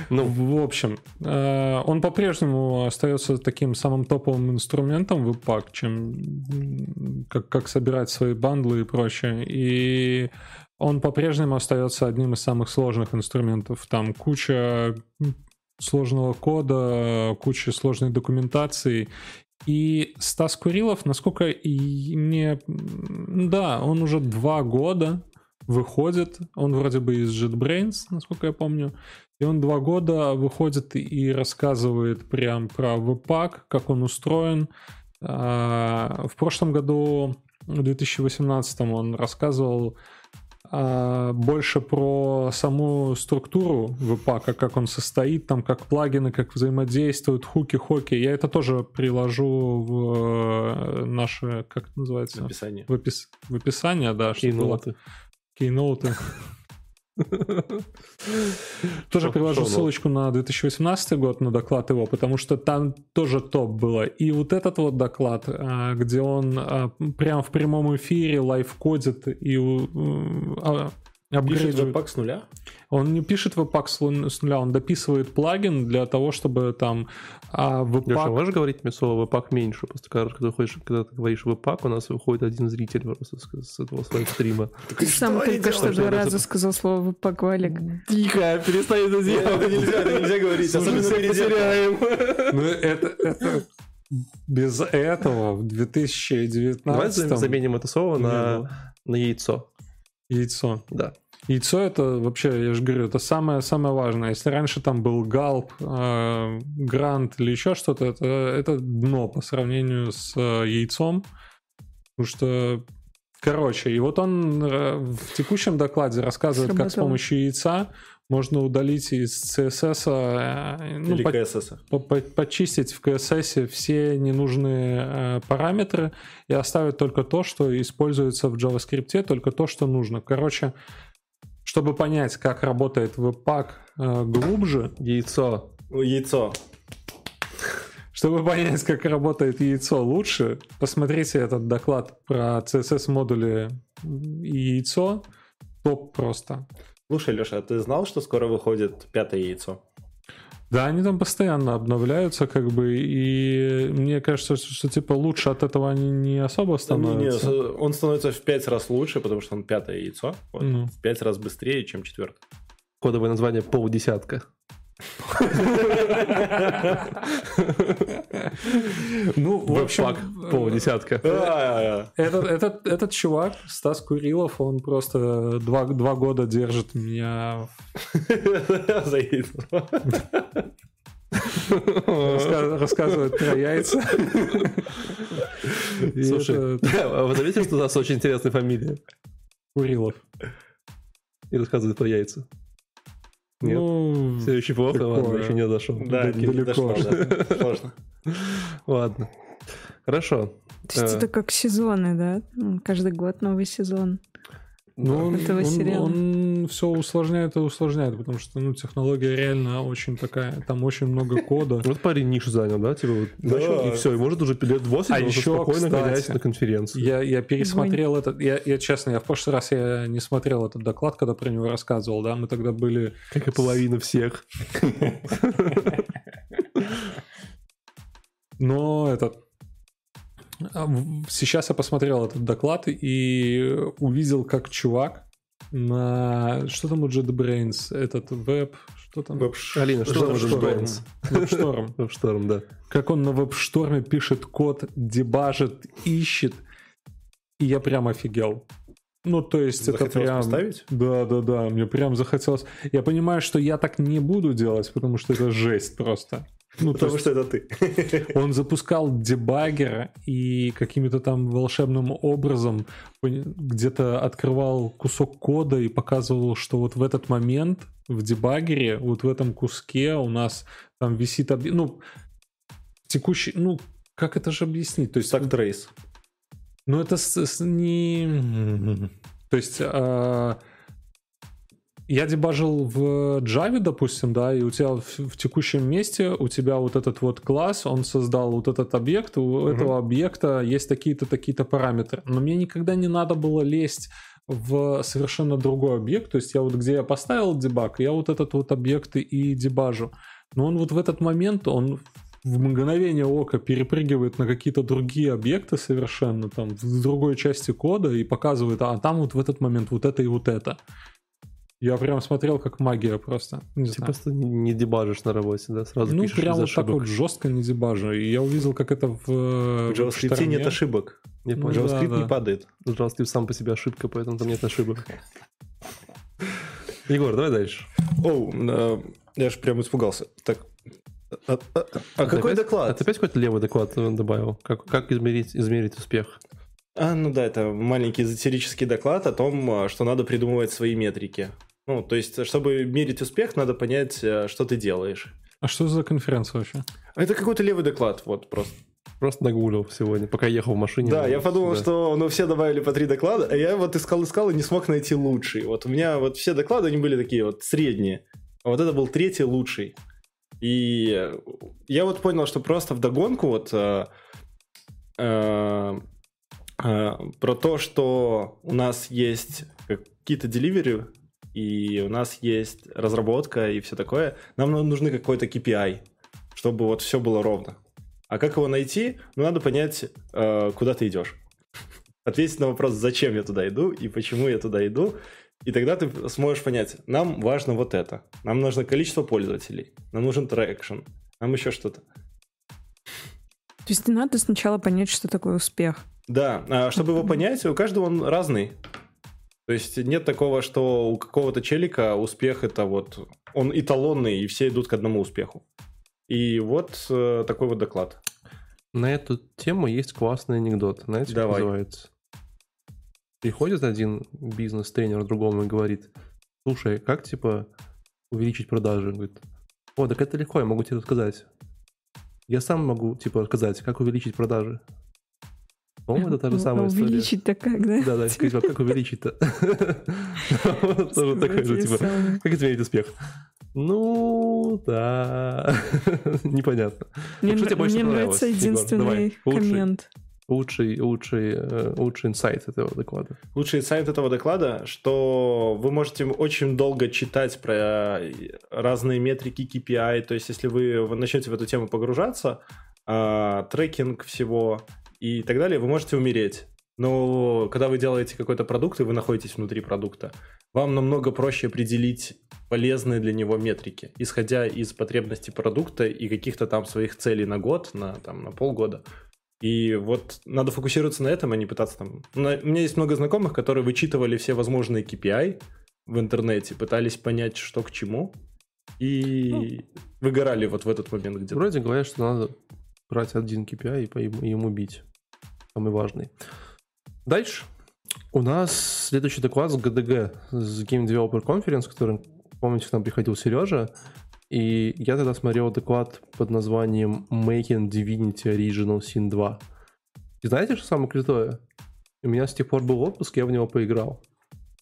Ну, в общем, э, он по-прежнему остается таким самым топовым инструментом в Webpack, чем как, как собирать свои бандлы и прочее. И он по-прежнему остается одним из самых сложных инструментов. Там куча сложного кода, куча сложной документации. И Стас Курилов, насколько и мне... Да, он уже два года выходит, он вроде бы из JetBrains, насколько я помню, и он два года выходит и рассказывает прям про Webpack, как он устроен. А, В прошлом году, в 2018, он рассказывал а, больше про саму структуру Webpack, как он состоит, там, как плагины, как взаимодействуют, хуки, хоки. Я это тоже приложу в э, наше, как это называется? Описание. В, опис- в описание, да, было Кейноуты. кейноуты. Тоже приложу ссылочку на 2018 год, на доклад его, потому что там тоже топ было. И вот этот вот доклад, а, где он а, прям в прямом эфире лайфкодит и м, а, Пишет веб-пак с нуля? Он не пишет веб-пак с нуля, он дописывает плагин для того, чтобы там а, Леша, веб-пак можешь говорить мне слово веб-пак меньше? Просто кажется, когда, ходишь, когда ты говоришь веб-пак, у нас выходит один зритель просто с, с этого своего стрима. Ты сам только что два раза за- сказал слово «паквалик». Тихо, перестань это Это нельзя, это нельзя говорить, особенно перед зеркалом. Ну, это, это- без этого в Давай 2019 заменим это слово на, на яйцо. Яйцо. Да. Яйцо это вообще, я же говорю, это самое самое важное. Если раньше там был галп, э, грант или еще что-то, это, это дно по сравнению с э, яйцом. Потому что, короче, и вот он э, в текущем докладе рассказывает, как с помощью яйца можно удалить из CSS, э, ну, Или по- КСС. по- по- почистить в CSS все ненужные э, параметры и оставить только то, что используется в JavaScript, только то, что нужно. Короче, чтобы понять, как работает Webpack э, глубже, Яйцо. Яйцо. чтобы понять, как работает яйцо лучше, посмотрите этот доклад про CSS-модули и яйцо. Топ просто. Слушай, Леша, а ты знал, что скоро выходит пятое яйцо? Да, они там постоянно обновляются, как бы, и мне кажется, что, что, типа лучше от этого они не особо Там не- не, становятся. он становится в пять раз лучше, потому что он пятое яйцо. Вот, Ну. В пять раз быстрее, чем четвертое. Кодовое название полдесятка. Ну, в общем, полдесятка. Этот, этот, этот чувак, Стас Курилов, он просто два, два года держит меня, рассказывает про яйца. Слушай, а вы заметили, что у нас очень интересная фамилия? Курилов. И рассказывает про яйца. Нет. Ну, Следующий плохо, ладно, такое. еще не дошел. Да, не Далеко. дошло, да. Сложно. Ладно. Хорошо. То есть Э, это как сезоны, да? Каждый год новый сезон. Ну, он, Этого он- сериала. он все усложняет и усложняет, потому что ну, технология реально очень такая, там очень много кода. Вот парень нишу занял, да? Типа вот Да. начал, и все, и может уже лет 8 А он уже еще, спокойно кстати, гоняется на конференции. Я, я пересмотрел этот, я, я честно, я в прошлый раз я не смотрел этот доклад, когда про него рассказывал, да, мы тогда были Как и половина всех. Но этот... а, Сейчас я посмотрел этот доклад и увидел, как чувак на... Что там у JetBrains? Этот веб... Что там? Алина, что там. JetBrains? Веб-шторм. Веб-шторм, да. Как он на веб-шторме пишет код, дебажит, ищет. И я прям офигел. Ну, то есть это Захотелось прям... поставить? Да, да, да, мне прям захотелось. Я понимаю, что я так не буду делать, потому что это жесть просто. Ну, то Потому что это ты. он запускал дебаггер и каким-то там волшебным образом где-то открывал кусок кода и показывал, что вот в этот момент в дебаггере, вот в этом куске у нас там висит... объ- Ну, текущий... Ну, как это же объяснить? То есть, Так трейс. ну, это с- с- не... То есть, а, я дебажил в Java, допустим, да, и у тебя в, в текущем месте у тебя вот этот вот класс, он создал вот этот объект, у Мгм. этого объекта есть такие-то, такие-то параметры. Но мне никогда не надо было лезть в совершенно другой объект, то есть я вот где я поставил дебаг, я вот этот вот объект и дебажу. Но он вот в этот момент, он в мгновение ока перепрыгивает на какие-то другие объекты совершенно, там, в другой части кода и показывает, а там вот в этот момент вот это и вот это. Я прям смотрел как магия просто. Не Ты знаю. просто не- не дебажишь на работе, да? Сразу Ну, пишешь прям вот так ошибок. вот жестко не дебажу. И я увидел, как это в... В в JavaScript шторме. нет ошибок. Я Ну понял. да, JavaScript да. не падает. JavaScript сам по себе ошибка, поэтому там нет ошибок. Егор, давай дальше. Оу, э, я же прям испугался. Так, а, а- а какой опять- доклад? А ты опять какой-то левый доклад э, добавил? Как, как измерить, измерить успех? А, ну да, это маленький эзотерический доклад о том, а, что надо придумывать свои метрики. Ну, то есть, чтобы мерить успех, надо понять, а, что ты делаешь. А что за конференция вообще? Это какой-то левый доклад, вот просто. Просто нагуглил сегодня, пока ехал в машине. Да, я подумал, Да. что ну все добавили по три доклада, а я вот искал-искал и не смог найти лучший. Вот у меня вот все доклады, они были такие вот средние. А вот это был третий лучший. И я вот понял, что просто в догонку вот э, э, э, про то, что у нас есть какие-то delivery, и у нас есть разработка и все такое, нам ну- нужны какой-то KPI, чтобы вот все было ровно. А как его найти? Ну, надо понять, э, куда ты идешь. Ответить на вопрос, зачем я туда иду и почему я туда иду. И тогда ты сможешь понять, нам важно вот это. Нам нужно количество пользователей. Нам нужен traction. Нам еще что-то. То есть надо сначала понять, что такое успех. Да, а чтобы его понять, у каждого он разный. То есть нет такого, что у какого-то челика успех это вот... Он эталонный, и все идут к одному успеху. И вот э, такой вот доклад. На эту тему есть классный анекдот. Знаете, как Давай. называется? Приходит один бизнес-тренер другому и говорит, слушай, как, типа, увеличить продажи? Он говорит, о, так это легко, я могу тебе рассказать. Я сам могу, типа, рассказать, как увеличить продажи. По-моему, это та же самая история. Увеличить-то как, да? Да, да, скажи, а как увеличить-то? Тоже такой же, типа, как измерить успех? Ну, да. Непонятно. Мне, что тебе больше мне понравилось, нравится единственный Давай, лучший. коммент. Лучший, лучший, э, лучший инсайт этого доклада. Лучший инсайт этого доклада, что вы можете очень долго читать про разные метрики KPI, то есть если вы начнете в эту тему погружаться, а, трекинг всего и так далее, вы можете умереть. Но когда вы делаете какой-то продукт, и вы находитесь внутри продукта, вам намного проще определить полезные для него метрики, исходя из потребностей продукта и каких-то там своих целей на год, на, там, на полгода. И вот надо фокусироваться на этом, а не пытаться там... На- У меня есть много знакомых, которые вычитывали все возможные KPI в интернете, пытались понять, что к чему, и выгорали вот в этот момент где-то. Вроде говорят, что надо брать один KPI и по ему, ему бить. Самый важный. Дальше. У нас следующий доклад с ГДГ, с Game Developer Conference, который, помните, к нам приходил Сережа, и я тогда смотрел доклад под названием Making Divinity Original Sin 2. И знаете, что самое крутое? У меня с тех пор был отпуск, я в него поиграл.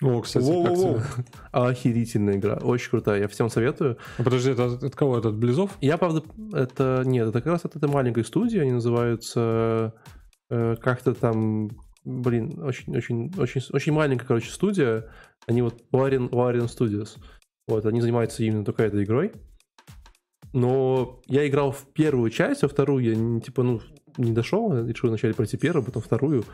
О, кстати, как Воу-воу-воу. тебе? Охерительная игра, очень крутая, я всем советую. А Подожди, это от кого? Это от Близов? Я, правда, это... Нет, это как раз от этой маленькой студии, они называются как-то там... Блин, очень-очень очень, очень маленькая, короче, студия. Они вот Larian, Larian Studios. Вот, они занимаются именно только этой игрой. Но я играл в первую часть, а вторую я, типа, ну, не дошел. Я решил вначале пройти первую, потом вторую.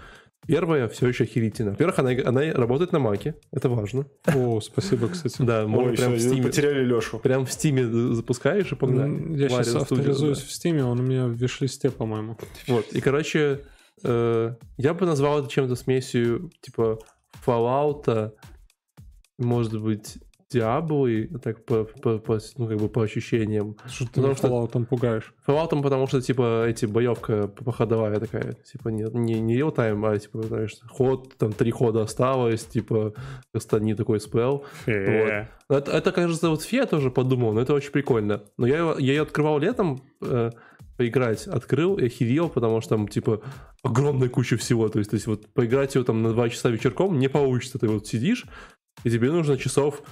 Первая все еще охерительно. Во-первых, она, она работает на маке, это важно. О, спасибо, кстати. Да, можно Ой, прям в Steam. потеряли Лешу. Прям в стиме запускаешь и погнали. Я сейчас авторизуюсь да. в Стиме, он у меня в виш-листе, по-моему. Вот, и, короче, э, я бы назвал это чем-то смесью, типа, Fallout, может быть, Диаблы, так по, по- по- ну, как бы по ощущениям. Что ты Потому что- Fallout пугаешь? Fallout, потому что, типа, эти боевка походовая такая, типа, не, не, не real-time, а, типа, знаешь, ход, там, три хода осталось, типа, не такой спел. Э. Это, это, кажется, вот Фе тоже подумал, но это очень прикольно. Но я, я ее открывал летом э, поиграть, открыл и охерел, потому что там, типа, огромная куча всего. То есть, то есть вот поиграть ее там на два часа вечерком не получится. Ты вот сидишь, и тебе нужно часов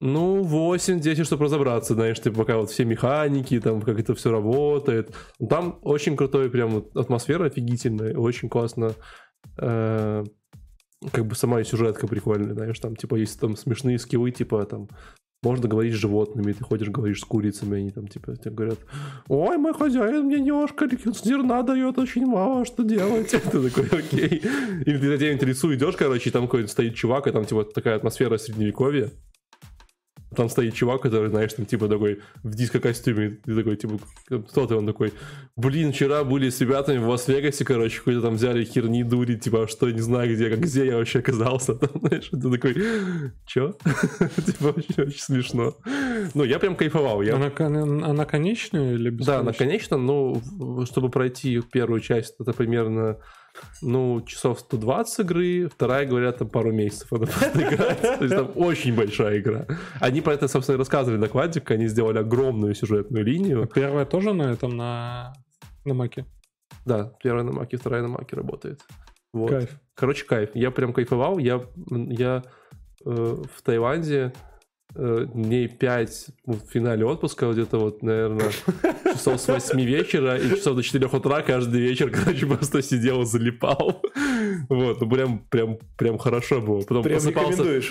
Ну, 8-10, чтобы разобраться, знаешь, ты пока вот все механики, там, как это все работает. Там очень крутой прям вот атмосфера офигительная, очень классно. э, как бы сама сюжетка прикольная, знаешь, там, типа, есть там смешные скиллы, типа, там, можно говорить с животными, ты ходишь, говоришь с курицами, они там, типа, тебе говорят, ой, мой хозяин мне немножко зерна дает очень мало, что делать? Ты такой, окей. Или ты за где-нибудь лесу идешь, короче, и там какой-нибудь стоит чувак, и там, типа, такая атмосфера средневековья, там стоит чувак, который, знаешь, там, типа, такой в диско-костюме, ты такой, типа, кто ты? Он такой, блин, вчера были с ребятами в Лас-Вегасе, короче, какой-то там взяли херни дури, типа, а что, не знаю где, как где я вообще оказался, там, знаешь, ты такой, чё? Типа, очень, очень смешно. Ну, я прям кайфовал, я Она, кон- она конечная или да, бесконечная? она, конечно, но чтобы пройти первую часть, это примерно ну, часов 120 игры, вторая, говорят, там пару месяцев надо просто играть. То есть там очень большая игра. Они про это, собственно, и рассказывали на квадик, они сделали огромную сюжетную линию. Первая тоже на этом, на, на маке? Да, первая на маке, вторая на маке работает. Вот. Кайф. Короче, кайф. Я прям кайфовал. Я, я э, в Таиланде э, дней 5 в финале отпуска, где-то вот, наверное, часов с 8 вечера и часов до 4 утра каждый вечер, короче, просто сидел и залипал. Вот, ну прям, прям, прям хорошо было. Потом Прям просыпался.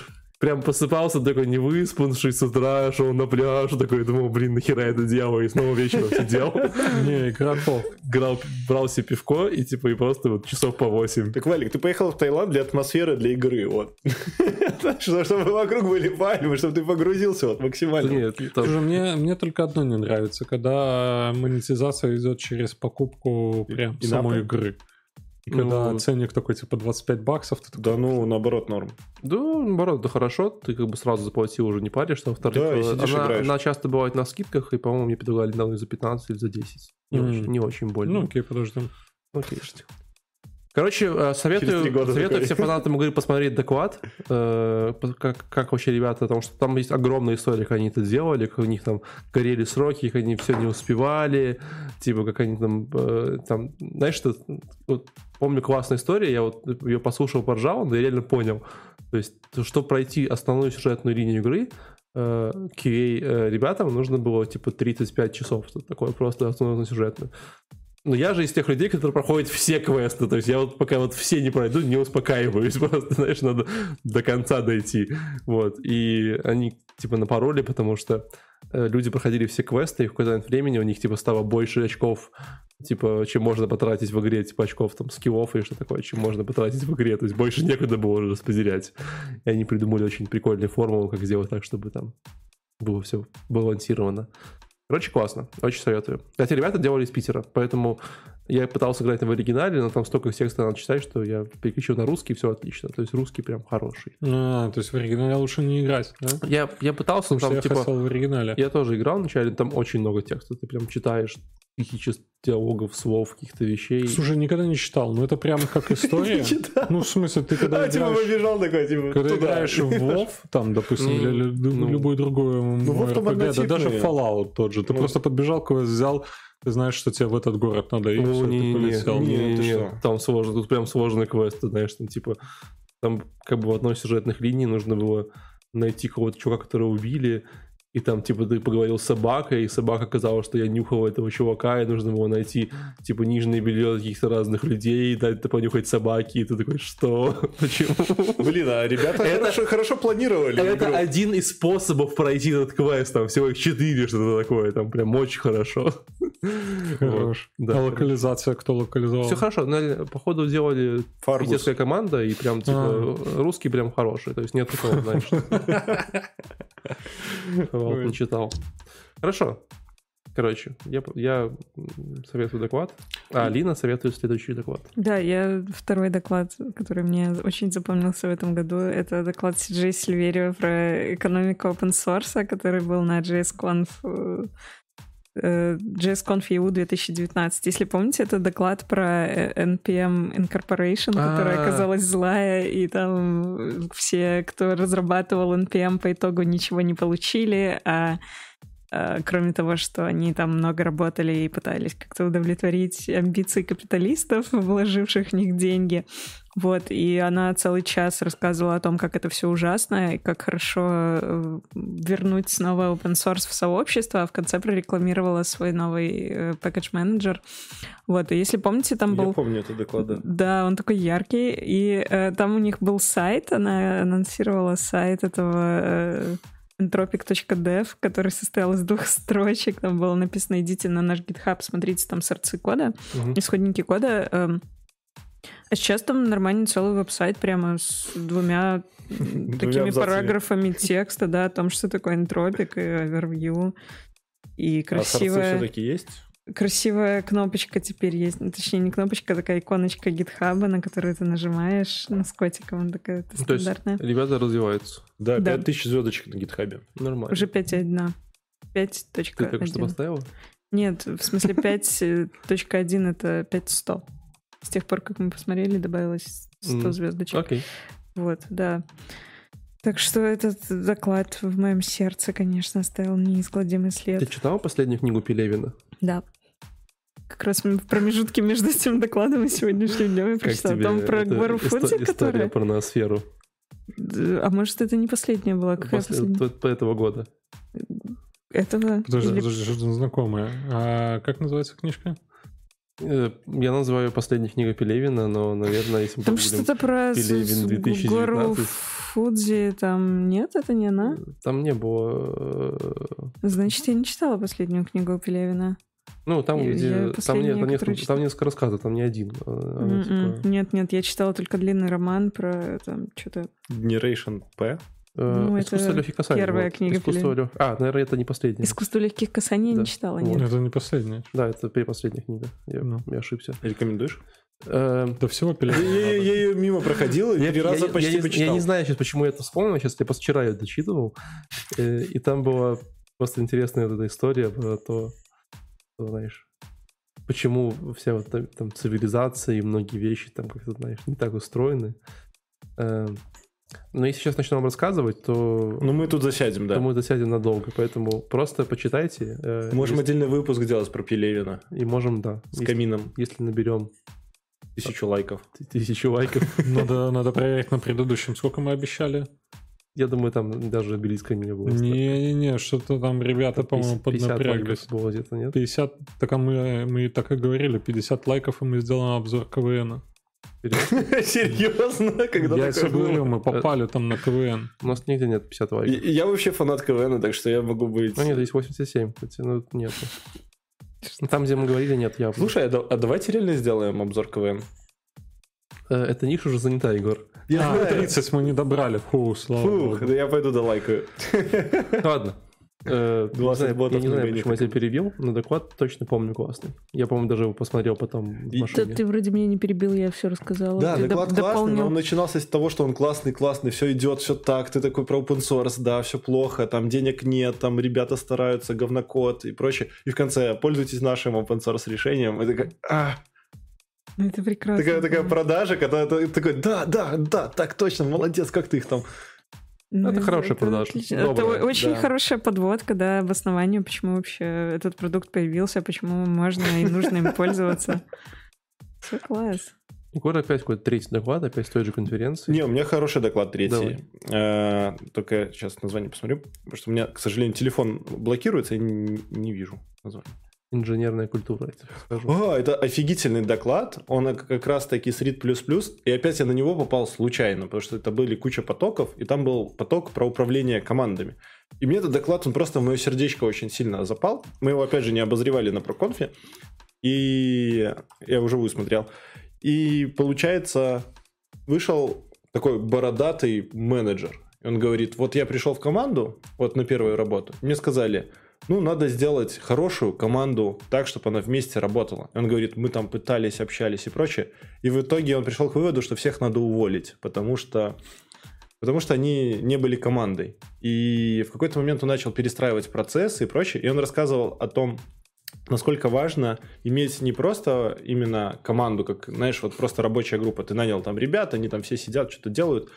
Прям просыпался такой невыспавший с утра, шел на пляж, такой думал, блин, нахера это делал, и снова вечером сидел, Не, игра топ. играл, брал себе пивко и типа и просто вот часов по 8. Так, Валик, ты поехал в Таиланд для атмосферы, для игры, вот. Что- Чтобы вокруг были пальмы, чтобы ты погрузился вот максимально. Нет, мне, мне только одно не нравится, когда монетизация идет через покупку прям самой игры. И когда Ну, ценник такой, типа, 25 баксов, ты такой, Да ну, наоборот, норм. Да, наоборот, да хорошо, ты как бы сразу заплатил, уже не паришься. Во-вторых, Да, и сидишь, она, играешь. она часто бывает на скидках, и, по-моему, мне предлагали недавно за 15 или за 10. Не, Мгм. очень, не очень больно. ну окей, подождем. Окей. Короче, э, советую, советую такой. всем фанатам игры посмотреть доклад, э, как, как вообще ребята, потому что там есть огромная история, как они это делали, как у них там горели сроки, как они все не успевали, типа как они там, э, там знаешь, что, вот, помню классная история, я вот ее послушал, поржал, но я реально понял, то есть, то, чтобы пройти основную сюжетную линию игры, э, QA э, ребятам нужно было типа 35 часов, что такое просто основную сюжетную. Но я же из тех людей, которые проходят все квесты. То есть я вот пока вот все не пройду, не успокаиваюсь. Просто, знаешь, надо до конца дойти. Вот. И они типа напороли, потому что э, люди проходили все квесты, и в какой-то момент времени у них типа стало больше очков, типа, чем можно потратить в игре, типа очков там скиллов и что такое, чем можно потратить в игре. То есть больше некуда было распределять. И они придумали очень прикольную формулу, как сделать так, чтобы там было все балансировано. Короче, классно. Очень советую. Кстати, ребята делали из Питера, поэтому я пытался играть в оригинале, но там столько текста надо читать, что я переключил на русский, все отлично. То есть русский прям хороший. А, то есть в оригинале лучше не играть, да? Я, я пытался, но там я типа... в оригинале. Я тоже играл вначале, там очень много текста. Ты прям читаешь тысячи диалогов, слов, каких-то вещей. Слушай, никогда не читал, но это прям как история. Ну, в смысле, ты когда А, типа играешь... побежал такой, типа, Когда играешь в WoW, там, допустим, Ну, или ну. любой другой WoW там MMORPG, да даже Fallout тот же. Ты Ну. просто подбежал, квест взял, ты знаешь, что тебе в этот город надо, и Ну, все, ты не-не-не, полетел. не, не-не-не, ты что? там сложно, тут прям сложный квест, ты знаешь, там типа, там как бы в одной сюжетных линий нужно было найти кого-то чувака, которого убили, и там, типа, ты поговорил с собакой, и собака сказала, что я нюхал этого чувака, и нужно было найти, типа, нижнее белье каких-то разных людей, и дать это понюхать собаки, и ты такой, что? Почему? Блин, а ребята Это- хорошо, хорошо планировали Это игру. один из способов пройти этот квест, там всего их четыре, что-то такое, там прям очень хорошо. Хорош. Да. А локализация кто локализовал? Все хорошо, но, походу делали Фаргус. питерская команда, и прям, типа, А. русский прям хороший, то есть нет такого, знаешь, не читал. Хорошо. Короче, я, я советую доклад, а Алина советует следующий доклад. Да, я второй доклад, который мне очень запомнился в этом году, это доклад CJ Сильверио про экономику open source, который был на JSConf э, э, JSConf EU 2019. Если помните, это доклад про э, NPM Incorporation, которая А. оказалась злая, и там все, кто разрабатывал NPM, по итогу ничего не получили, а Э, кроме того, что они там много работали и пытались как-то удовлетворить амбиции капиталистов, вложивших в них деньги. Вот, и она целый час рассказывала о том, как это все ужасно, и как хорошо э, вернуть снова open source в сообщество, а в конце прорекламировала свой новый э, package менеджер. Вот, и если помните, там был... Я помню это доклад, да. Да, он такой яркий, и э, там у них был сайт, она анонсировала сайт этого э, entropic.dev, который состоял из двух строчек. Там было написано, идите на наш GitHub, смотрите там сорцы кода, Мгм. исходники кода. эм. А сейчас там нормальный целый веб-сайт прямо с двумя такими параграфами текста, да, о том, что такое энтропик и овервью. И А сорцы красивая, все-таки есть? Красивая кнопочка теперь есть. Ну, точнее, не кнопочка, а такая иконочка GitHub, на которую ты нажимаешь, ну, с котиком, она такая это Ну, То есть стандартная. ребята развиваются. Да, Да. 5000 звездочек на гитхабе. Нормально. Уже 5.1. 5.1. Ты только что поставила? Нет, в смысле 5.1 это 5.100. С тех пор, как мы посмотрели, добавилось 100 Мгм. звездочек. Окей. Вот, да. Так что этот доклад в моем сердце, конечно, оставил неизгладимый Ты след. читал последнюю книгу Пелевина? Да. Как раз в промежутке между этим докладом и сегодняшним днем я прочитала. Там про исто- Фудзи, История которая... про ноосферу. А может, это не последняя была? Какая После- последняя? по этого года. Этого? Подожди, Или- подожди, что-то знакомое. А как называется книжка? Э, Я называю последней книгой Пелевина, но, наверное, если мы Там что-то про Пелевин с- с 2019. гору Фудзи, там нет, это не она? там не было... э, Значит, я не читала последнюю книгу Пелевина. Ну, там, Я- где... я Там, нет, там, несколько, читала. там несколько рассказов, там не один. а, она М-м. типа, Нет, нет, я читала только длинный роман про там что-то. Generation P. э, Ну, искусство это легких касаний. первая вот. книга Искусство лег- А, наверное, это не последняя. Искусство легких касаний я Да. не читала, Вот. нет. Это не последняя. Да, это предпоследняя книга. Я, Ну. я ошибся. Рекомендуешь? Э, Да всего Я, я- я ее мимо проходил, и Я, три раза я почти почитал. я не знаю сейчас, почему я это вспомнил. Сейчас я просто вчера ее дочитывал. Э, И там была просто интересная эта история про то, знаешь, почему вся вот там, там цивилизация и многие вещи там как-то, знаешь, не так устроены. Э, Но если сейчас начнем рассказывать, то, Ну, мы тут засядем, да. то мы засядем надолго. Поэтому просто почитайте. э, Можем если- отдельный выпуск делать про Пелевина И можем, да. с Если, камином. если наберем Тысячу лайков. тысячу лайков, Надо, надо проверить на предыдущем. Сколько мы обещали? Я думаю, там даже близко не было. Не-не-не, что-то там ребята, по-моему, 50 поднапряглись. лайков было где-то, нет? 50, так а мы, мы так и говорили, 50 лайков, и мы сделаем обзор КВН. Серьезно? Когда Я тебе говорю, мы попали там на КВН. У нас нигде нет 50 И- лайков. Я вообще фанат КВН, так что я могу быть... Ну нет, есть 87, кстати, ну нет. Там, где мы говорили, нет явно. Слушай, а, а давайте реально сделаем обзор КВН? Э, эта ниша уже занята, Егор. Я а, знаю. 30 мы не добрали. Фу, слава Фух, богу. да я пойду долайкаю. Ладно. Э, не 20 знаю, ботов я не на знаю, почему я тебя перебил, но доклад точно помню классный. Я, по-моему, даже его посмотрел потом в И- Да машине. ты вроде меня не перебил, я все рассказала. Да, Ты доклад доп- классный, но дополнил. он начинался с того, что он классный, классный, все идет, все так, ты такой про open source, да, все плохо, там денег нет, там ребята стараются, говнокод и прочее. И в конце пользуйтесь нашим open source решением. А, Ну, Это прекрасно. такая, такая продажа, когда ты такой, да, да, да, так точно, молодец, как ты их там. Ну, Это хорошая продажа, отлично. Это добрая, о- очень да. хорошая подводка, да, обоснование, почему вообще этот продукт появился, почему можно и нужно им пользоваться. Все класс. Егор опять какой-то третий доклад, опять с той же конференции. Не, у меня хороший доклад третий. Давай. Э, Только сейчас название посмотрю, потому что у меня, к сожалению, телефон блокируется, я не, не вижу название. Инженерная культура, я тебе скажу. А, это офигительный доклад. Он как раз таки с RIT++. И опять я на него попал случайно, потому что это были куча потоков, и там был поток про управление командами. И мне этот доклад, он просто в мое сердечко очень сильно запал. Мы его, опять же, не обозревали на проконфе. И я уже смотрел. И получается, вышел такой бородатый менеджер. И он говорит, вот я пришел в команду, вот на первую работу. Мне сказали, ну, надо сделать хорошую команду так, чтобы она вместе работала. И он говорит, мы там пытались, общались и прочее. И в итоге он пришел к выводу, что всех надо уволить, потому что, потому что они не были командой. И в какой-то момент он начал перестраивать процессы и прочее. И он рассказывал о том, насколько важно иметь не просто именно команду, как, знаешь, вот просто рабочая группа. Ты нанял там ребят, они там все сидят, что-то делают.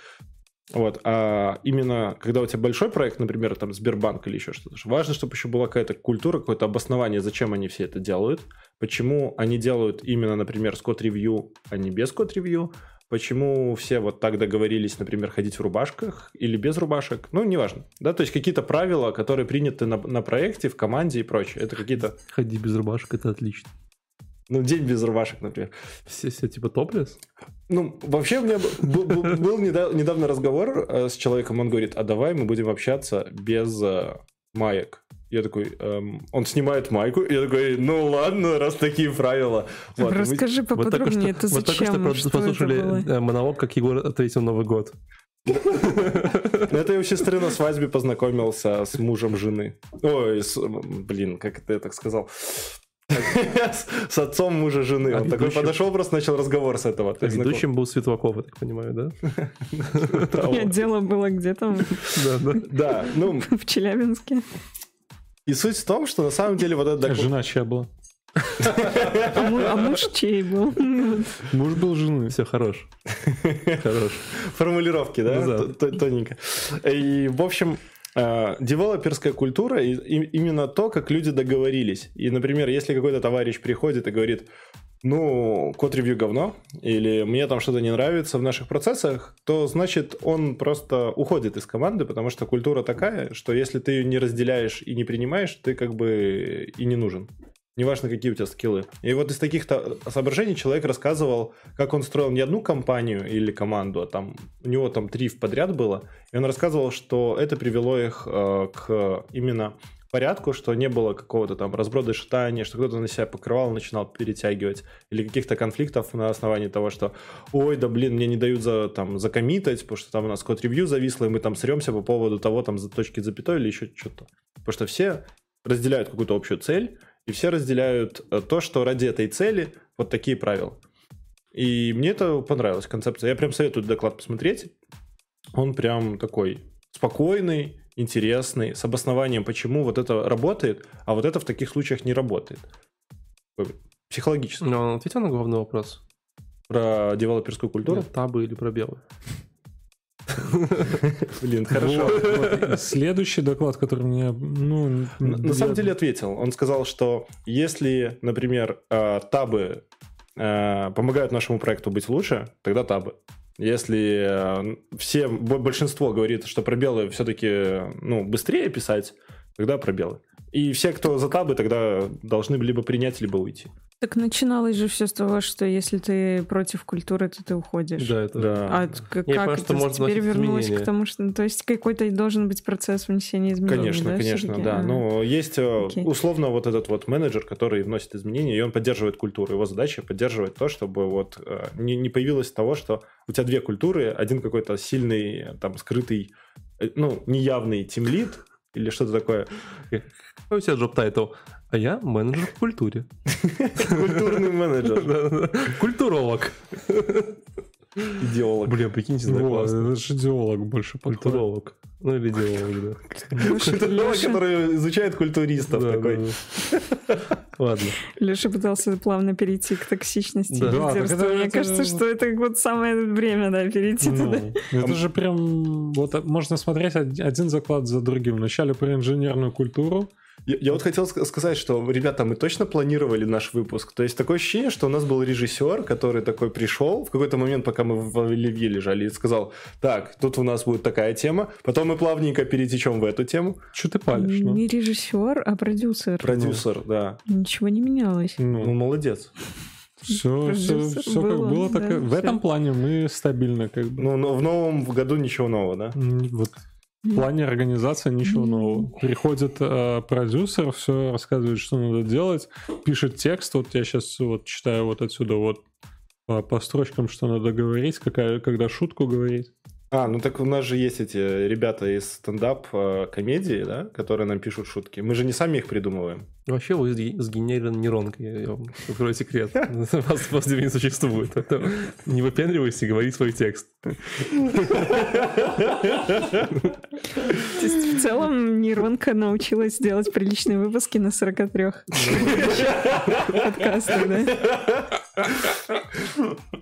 Вот, а именно когда у тебя большой проект, например, там Сбербанк или еще что-то, важно, чтобы еще была какая-то культура, какое-то обоснование, зачем они все это делают, почему они делают именно, например, с код-ревью, а не без код-ревью, почему все вот так договорились, например, ходить в рубашках или без рубашек, ну, неважно, да, то есть какие-то правила, которые приняты на, на проекте, в команде и прочее, это какие-то... Ходи без рубашек, это отлично. Ну, день без рубашек, например. Все, все типа топлес? Ну, вообще у меня был, был, был недавно разговор э, с человеком, он говорит, а давай мы будем общаться без э, маек. Я такой, эм, он снимает майку, я такой, ну ладно, раз такие правила. Вот, Расскажи мы... поподробнее, вот это зачем? Вот только что, что послушали э, монолог, как Егор ответил Новый год. Ну, это я у сестры на свадьбе познакомился с мужем жены. Ой, блин, как это я так сказал? С отцом мужа жены. Он такой подошел, просто начал разговор с этого. Ведущим был Светлаков, я так понимаю, да? Нет, дело было где там. Да, ну... В Челябинске. И суть в том, что на самом деле вот это... Жена чья была? А муж чей был? Муж был жены. Все, хорош. Хорош. Формулировки, да? Тоненько. И, в общем, девелоперская культура и, и именно то, как люди договорились. И, например, если какой-то товарищ приходит и говорит, ну, код-ревью говно, или мне там что-то не нравится в наших процессах, то значит он просто уходит из команды, потому что культура такая, что если ты ее не разделяешь и не принимаешь, ты как бы и не нужен. Неважно, какие у тебя скиллы. И вот из таких соображений человек рассказывал, как он строил не одну компанию или команду, а там у него там три в подряд было. И он рассказывал, что это привело их э, к именно порядку, что не было какого-то там разброда шатания, что кто-то на себя покрывал, начинал перетягивать, или каких-то конфликтов на основании того, что ой, да блин, мне не дают за, там, закоммитать, потому что там у нас код-ревью зависло, и мы там сремся по поводу того, там, за точки запятой или еще что-то. Потому что все разделяют какую-то общую цель, и все разделяют э, то, что ради этой цели вот такие правила. И мне это понравилась концепция. Я прям советую доклад посмотреть. Он прям такой спокойный, интересный, с обоснованием, почему вот это работает, а вот это в таких случаях не работает. Психологически. Но он ответил на главный вопрос. Про девелоперскую культуру? Нет, табы или пробелы. Блин, хорошо. Следующий доклад, который мне... Ну, на самом деле ответил. Он сказал, что если, например, э, табы э, помогают нашему проекту быть лучше, тогда табы. Если э, все, большинство говорит, что пробелы все-таки ну, быстрее писать, тогда пробелы. И все, кто за табы, тогда должны либо принять, либо уйти. Так начиналось же все с того, что если ты против культуры, то ты уходишь. Да, это да. А как, Нет, как это можно теперь вернулось изменения. к тому, что... Ну, то есть какой-то должен быть процесс внесения изменений, Конечно, да, конечно, да. А, Но есть э, окей. условно вот этот вот менеджер, который вносит изменения, и он поддерживает культуру. Его задача поддерживать то, чтобы вот э, не, не появилось того, что у тебя две культуры, один какой-то сильный, там, скрытый, э, ну, неявный тимлит, или что-то такое. Какой у тебя job title? А я менеджер в культуре. Культурный менеджер. Культуролог. Идеолог. Блин, прикиньте, да, классно. Это же идеолог больше. Культуролог. Ну или идеолог, да. Культуролог, который изучает культуристов такой. Ладно. Леша пытался плавно перейти к токсичности да. лидерства. Мне кажется, что это вот самое время, да, перейти ну, туда. Это же прям... Вот можно смотреть один заклад за другим. Вначале про инженерную культуру, я, я вот хотел сказать, что, ребята, мы точно планировали наш выпуск. То есть такое ощущение, что у нас был режиссер, который такой пришел в какой-то момент, пока мы в Оливье лежали, и сказал, так, тут у нас будет такая тема, потом мы плавненько перетечем в эту тему. Что ты палишь? Ну? Не режиссер, а продюсер. Продюсер, ну, да. Ничего не менялось. Ну, ну молодец. Все, все, все было, как было, так да, в этом плане мы стабильно как бы. Ну, но в новом году ничего нового, да? Вот в плане организации ничего нового. Приходит э, продюсер, все рассказывает, что надо делать, пишет текст. Вот я сейчас вот читаю вот отсюда вот по, по строчкам, что надо говорить, какая, когда шутку говорить. А, ну так у нас же есть эти ребята из стендап-комедии, да, которые нам пишут шутки. Мы же не сами их придумываем. Вообще вы сгенерированы нейронкой, я вам открою секрет. Вас просто не существует. Не выпендривайся, говори свой текст. То есть в целом нейронка научилась делать приличные выпуски на 43 подкастах, да?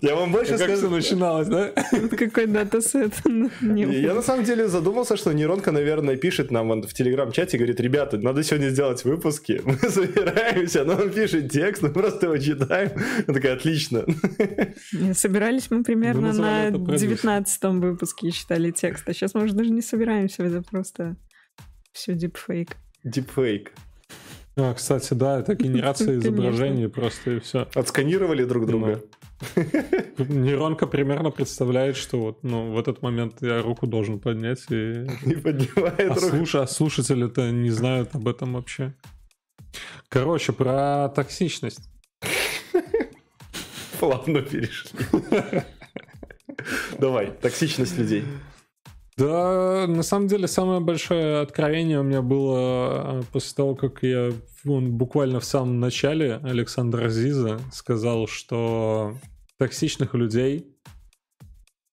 Я вам больше Как все скажу. начиналось, да? Вот Какой датасет. не Я на самом деле задумался, что нейронка, наверное, пишет нам в телеграм-чате говорит, ребята, надо сегодня сделать выпуски. Мы собираемся, она нам пишет текст, мы просто его читаем. Я такая, отлично. Собирались мы примерно на это продюсер. девятнадцатом выпуске и читали текст. А сейчас мы уже даже не собираемся, это просто все дипфейк. Дипфейк. А, кстати, да, это генерация изображений просто и все. Отсканировали друг друга. Нейронка примерно представляет, что вот, ну, в этот момент я руку должен поднять и... И поднимает А, руку. слуш- а слушатели-то не знают об этом вообще. Короче, про токсичность. Плавно перешли. Давай, токсичность людей. Да, на самом деле, самое большое откровение у меня было а, после того, как я он буквально в самом начале Александр Азиза сказал, что токсичных людей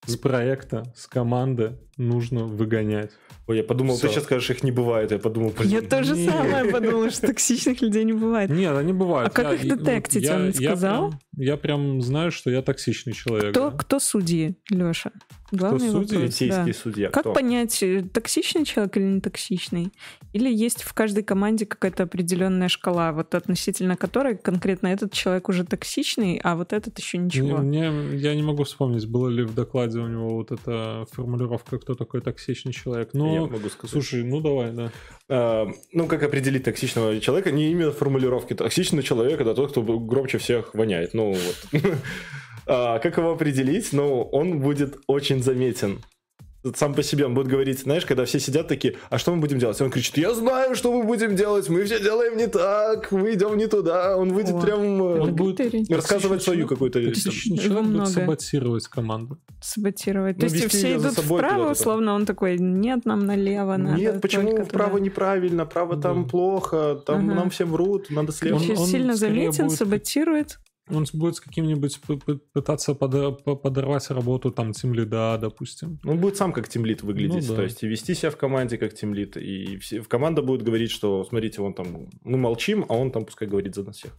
с проекта, с команды нужно выгонять. Ой, я подумал, ты Всё. сейчас скажешь, их не бывает. Я подумал, блин, Я тоже самое подумала, что токсичных людей не бывает. Нет, они бывают. А как Я- их детектить, я- он я сказал? Я прям знаю, что я токсичный человек. Кто, да. кто судьи, Леша? Главный судьи? вопрос. да. судья. Как кто? понять, э, токсичный человек или не токсичный? Или есть в каждой команде какая-то определенная шкала, вот относительно которой конкретно этот человек уже токсичный, а вот этот еще ничего? Мне, мне- я не могу вспомнить, было ли в докладе у него вот эта формулировка, кто такой токсичный человек. Я Но, могу сказать. слушай, ну давай, да. А, ну, как определить токсичного человека? Не именно формулировки. Токсичный человек – это тот, кто громче всех воняет. Ну, вот. А, как его определить? Ну, он будет очень заметен. Сам по себе он будет говорить, знаешь, когда все сидят такие, а что мы будем делать? И он кричит, я знаю, что мы будем делать, мы все делаем не так, мы идем не туда. Он будет О, прям э, Он будет критерий. рассказывать свою какую-то... Его человек будет саботировать команду. Саботировать. Ну, То есть все идут собой вправо, условно он такой, нет, нам налево надо. Нет, почему вправо туда». неправильно, право там Да. плохо, там Ага. нам всем врут, надо слева. Он- он сильно заметен, будет- саботирует. Он будет с каким-нибудь пытаться подо- по- подорвать работу там тимлида, допустим. Он будет сам как тимлит выглядеть, Ну да. то есть и вести себя в команде как тимлит, и все, в команда будет говорить, что смотрите, он там, мы молчим, а он там пускай говорит за нас всех.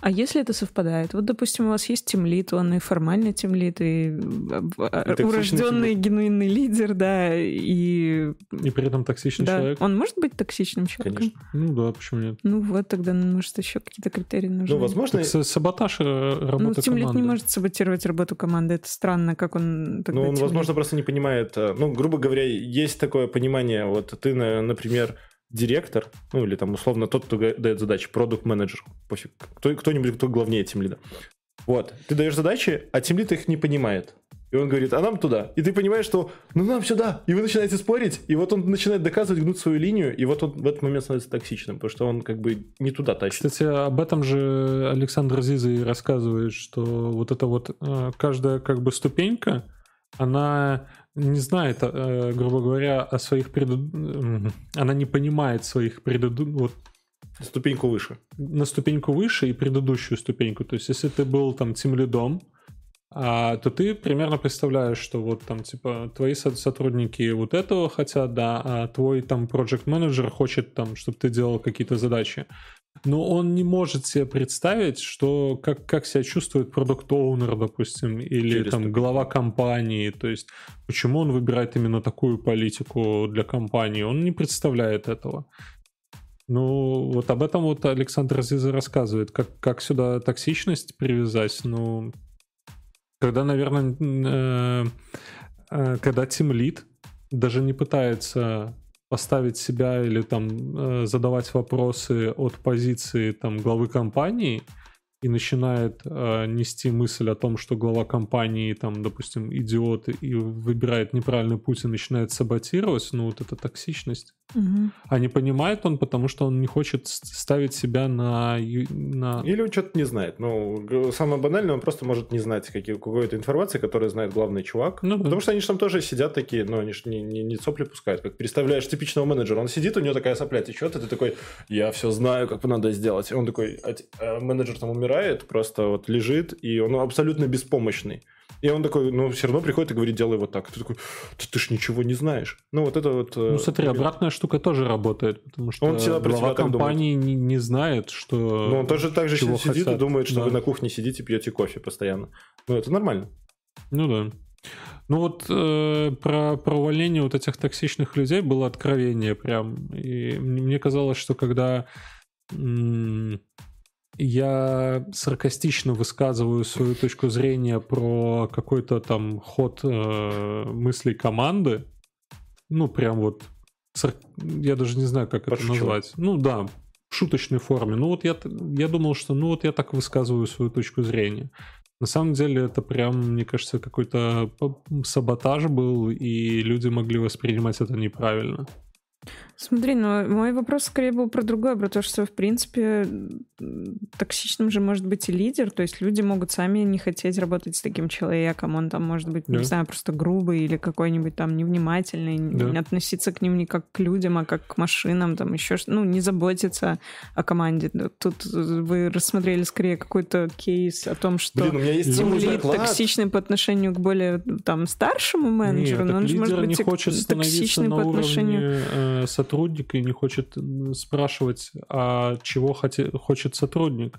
А если это совпадает? Вот, допустим, у вас есть тимлит, он и формальный тимлит, и э, э, урожденный генуинный лидер, да, и... И при этом токсичный Да, человек. он может быть токсичным человеком? Конечно. Ну да, почему нет? Ну вот, тогда, может, еще какие-то критерии нужны. Ну, возможно, Так, са- саботаж э, Ну, работы тимлит команды. не может саботировать работу команды. Это странно, как он тогда ну, он, тимлид. возможно, просто не понимает, ну, грубо говоря, есть такое понимание, вот ты, на- например, директор, ну, или там, условно, тот, кто дает задачи, продукт-менеджер, пофиг, кто, кто-нибудь, кто главнее тимлида. Вот, ты даешь задачи, а тимлид их не понимает. И он говорит, а нам туда. И ты понимаешь, что ну нам сюда. И вы начинаете спорить, и вот он начинает доказывать, гнуть свою линию, и вот он в этот момент становится токсичным, потому что он как бы не туда тащит. Кстати, об этом же Александр Зиза и рассказывает, что вот эта вот э, каждая как бы ступенька, она не знает, э, грубо говоря, о своих преду... м, Она не понимает своих преду... вот Ступеньку выше. на ступеньку выше и предыдущую ступеньку. То есть, если ты был там тимлидом, а, то ты примерно представляешь, что вот там типа твои со- сотрудники вот этого хотят, да, а твой там project менеджер хочет там, чтобы ты делал какие-то задачи. Но он не может себе представить, что как, как себя чувствует продукт оунер допустим, или Через там глава компании. То есть, почему он выбирает именно такую политику для компании? Он не представляет этого. Ну, вот об этом вот Александр Зиза рассказывает, как, как сюда токсичность привязать. Ну, когда, наверное, э, э, когда тимлит даже не пытается поставить себя или там э, задавать вопросы от позиции там главы компании и начинает э, нести мысль о том, что глава компании там, допустим, идиот и выбирает неправильный путь и начинает саботировать, ну вот это токсичность. Мгм. А не понимает он, потому что он не хочет ставить себя на... на... Или он что-то не знает. Ну, самое банальное, он просто может не знать какой-то информации, которую знает главный чувак. Ну да. Потому что они же там тоже сидят такие, ну, они же не, не, не сопли пускают. Как представляешь типичного менеджера, он сидит, у него такая сопля течет, и ты такой, я все знаю, как надо сделать. И он такой, а а менеджер там умирает, успевает, просто вот лежит, и он абсолютно беспомощный. И он такой, ну, все равно приходит и говорит, делай вот так. Ты такой, ты, ты ж ничего не знаешь. Ну, вот это вот... Ну, смотри, обратная штука тоже работает, потому что Он всегда про глава компании не, не знает, что... Ну, он тоже так же сидит и хотят. думает, что Да. вы на кухне сидите, пьете кофе постоянно. Ну, это нормально. Ну да. Ну вот э, про, про увольнение вот этих токсичных людей было откровение прям. И мне мне казалось, что когда м, я саркастично высказываю свою точку зрения про какой-то там ход э, мыслей команды, ну прям вот, сар- я даже не знаю, как это Пошучивать. назвать. Ну да, в шуточной форме. Ну вот я, я думал, что ну вот я так высказываю свою точку зрения. На самом деле это прям, мне кажется, какой-то саботаж был, и люди могли воспринимать это неправильно. Смотри, но мой вопрос скорее был про другое, про то, что, в принципе, токсичным же может быть и лидер, то есть люди могут сами не хотеть работать с таким человеком, он там может быть, Да. не знаю, просто грубый или какой-нибудь там невнимательный, Да. не относиться к ним не как к людям, а как к машинам, там еще, ну, не заботиться о команде. Да, Тут вы рассмотрели скорее какой-то кейс о том, что Блин, у меня есть Тим целый лид токсичный по отношению к более там старшему менеджеру, Нет, но он же может быть не хочет токсичный по уровне отношению э, сотрудника и не хочет спрашивать, а чего хоте- хочет сотрудник.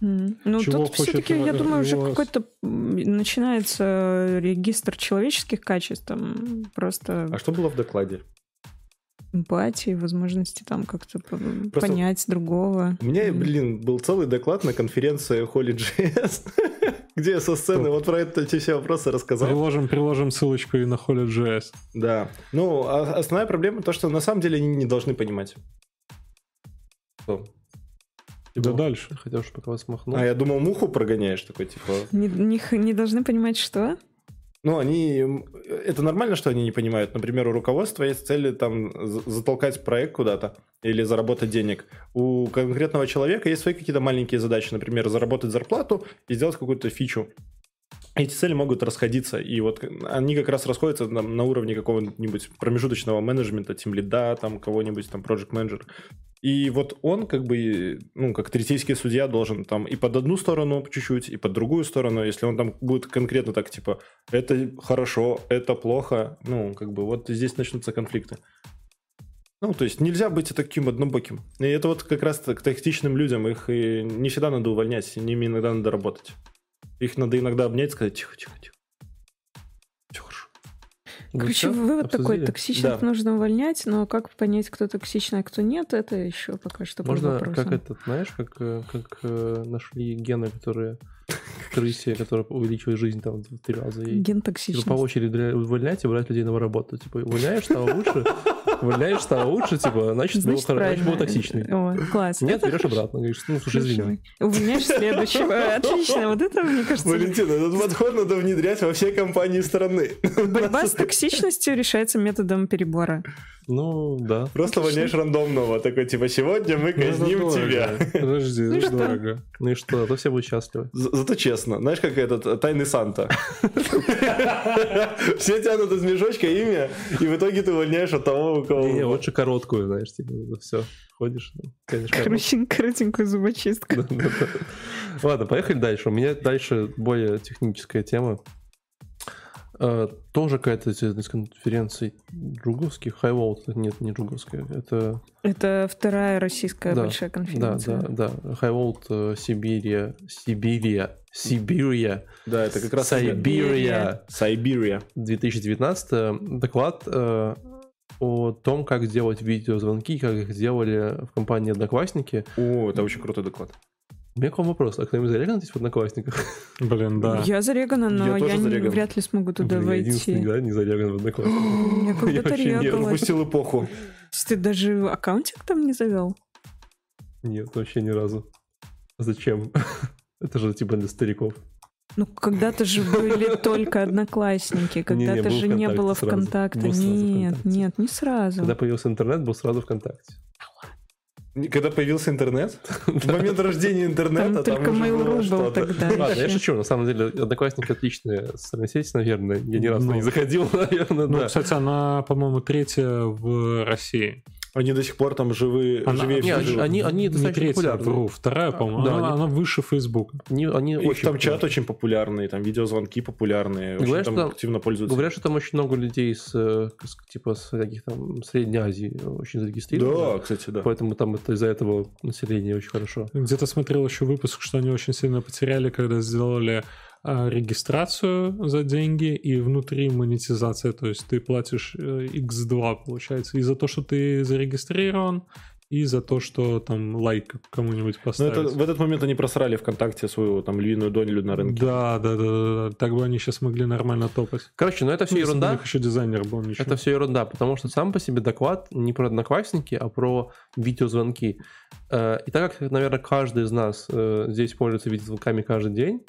Ну, Чего тут все-таки, я думаю, уже какой-то начинается регистр человеческих качеств, там просто А что было в докладе? эмпатии, возможности там как-то Просто- понять другого. У меня, блин, был целый доклад на конференции Holy.js, где со сцены вот про это, эти все вопросы рассказал. Приложим, приложим ссылочку и на Holy.js. Да. Ну, а основная проблема то, что на самом деле они не должны понимать. Что? Да дальше. Хотел, чтобы пока вас махнул. А я думал, муху прогоняешь такой, типа. Не, не не должны понимать, что? Ну, они... Это нормально, что они не понимают. Например, у руководства есть цели там за- затолкать проект куда-то или заработать денег. У конкретного человека есть свои какие-то маленькие задачи. Например, заработать зарплату и сделать какую-то фичу. Эти цели могут расходиться, и вот они как раз расходятся там, на уровне какого-нибудь промежуточного менеджмента, тем лида, там кого-нибудь там project менеджер. И вот он как бы, ну, как третейский судья должен там и под одну сторону чуть-чуть, и под другую сторону, если он там будет конкретно так, типа, это хорошо, это плохо, ну, как бы вот здесь начнутся конфликты. Ну, то есть нельзя быть таким однобоким. И это вот как раз к тактичным людям, их и не всегда надо увольнять, с ними иногда надо работать. Их надо иногда обнять и сказать, тихо, тихо, тихо. Все хорошо. Вы Короче, всё вывод такой, обсудили? токсичных Да. нужно увольнять, но как понять, кто токсичный, а кто нет, это еще пока что Можно, как это, знаешь, как, э, как э, нашли гены, которые крысе, которые увеличивают жизнь там в три раза. И Ген типа, токсичности. по очереди увольнять и брать людей на работу. Типа, увольняешь, стало лучше, увольняешь, стало лучше, типа, значит, был, Значит, хоро- значит, был правильно. токсичный. О, класс. Нет, Это берешь хорошо. обратно. Говоришь, ну, слушай, извини. Увольняешь следующего. Отлично. Вот это, мне кажется, Валентин, этот подход надо внедрять во все компании страны. борьба с токсичностью решается методом перебора. Ну, да. Просто увольняешь рандомного. Такой, типа, сегодня мы Ну, казним тебя. Подожди, Ну это что? дорого. Ну и что, а то все будут счастливы. За- Зато честно. Знаешь, как этот э, тайный Санта. Все тянут из мешочка имя, и в итоге ты увольняешь от того, у кого... Не, лучше короткую, знаешь, типа, все. Ходишь, ну, тянешь Коротенькую зубочистку. Ладно, поехали дальше. У меня дальше более техническая тема. Э, Тоже какая-то из конференций друговских. Highwall, нет, не друговская. Это, Это вторая российская Да, большая да, конференция. да, да. Highwall э, Сибирия, Сибирия, Сибирия, Да, это как раз... Сайбирия Сайбирия. 2019. Доклад э, о том, как делать видеозвонки, как их делали в компании Одноклассники. О, это очень крутой доклад. У меня к вам вопрос. А кто-нибудь зареган здесь в Одноклассниках? Блин, да. Я зарегана, но Я я, не- вряд ли смогу туда Блин, я единственный, войти. да, не зареган в Одноклассниках. Я не регалась. Пропустил эпоху. Ты даже аккаунтик там не завел? Нет, вообще ни разу. Зачем? Это же типа для стариков. Ну, когда-то же были только одноклассники, когда-то же не было сразу Нет, нет, не сразу. Когда появился интернет, был сразу ВКонтакте. Когда появился интернет, в момент рождения интернета, Там только Mail.ru был тогда. Ладно, я шучу. На самом деле, Одноклассники отличная социальная сеть, наверное. Я ни разу Ну. не заходил, наверное, Ну, кстати, она, по-моему, третья в России. Они до сих пор там живы, Она- живее Не, всех они, они, Не достаточно третья, популярны. вру, вторая, по-моему. Да, она, они- она выше Фейсбука. Они, они Их очень там чат популярны. очень популярный, там видеозвонки популярные, очень Говорят, там что- активно пользуются. Говорят, что там очень много людей с, э, с- типа с каких там Средней Азии очень зарегистрировано. Да, кстати, да. Поэтому там это из-за этого население очень хорошо. Где-то смотрел еще выпуск, что они очень сильно потеряли, когда сделали регистрацию за деньги и внутри монетизация, то есть ты платишь э, x2, получается, и за то, что ты зарегистрирован, и за то, что там лайк кому-нибудь Но поставить. это, в этот момент они просрали ВКонтакте свою там львиную долю на рынке. Да, да, да, да, да. Так бы они сейчас могли нормально топать. Короче, ну это все Ну, ерунда. них еще дизайнер был, ничего. Это все ерунда, потому что сам по себе доклад не про одноклассники, а про видеозвонки. Э, И так как, наверное, каждый из нас э, здесь пользуется видеозвонками каждый день,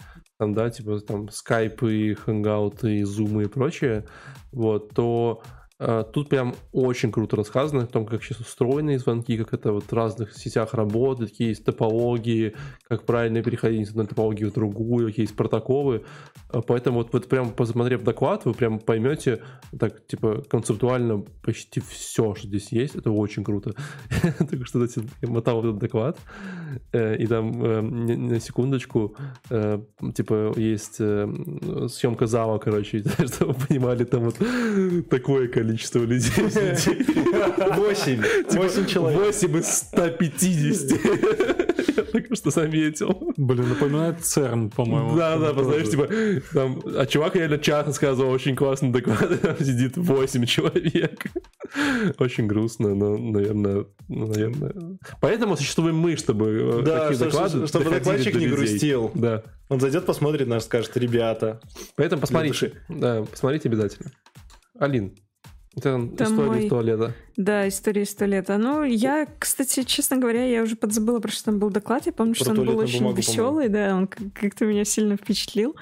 там, да, типа там скайпы, хангауты, зумы и прочее, вот, то тут прям очень круто рассказано о том, как сейчас устроены звонки, как это вот в разных сетях работает, какие есть топологии, как правильно переходить из одной топологии в другую, какие есть протоколы. Э, Поэтому вот, вот прям посмотрев доклад, вы прям поймете так, типа, концептуально почти все, что здесь есть. Это очень круто. Только что мотал этот доклад, э, и там э, на секундочку, э, типа, есть э, съемка зала, короче, чтобы вы понимали, там вот такое количество людей. сидит. Восемь. Типа, Восемь человек. 8 из 150. Я только что заметил. Блин, напоминает ЦЕРН, по-моему. Да, да, Тоже. знаешь, типа, там, а чувак реально чат рассказывал, очень классный доклад, там сидит 8 человек. Очень грустно, но, наверное, ну, наверное. Поэтому существуем мы, чтобы э, Да, такие чтобы- доклады чтобы докладчик до не грустил. Да. Он зайдет, посмотрит наш, скажет, ребята. Поэтому посмотрите. Да, посмотрите обязательно. Алин, это Там история мой- из туалета. Да, история сто лет. Ну, я, кстати, честно говоря, я уже подзабыла, про что там был доклад. Я помню, Про что он был очень бумагу, веселый, да, он как- как-то меня сильно впечатлил.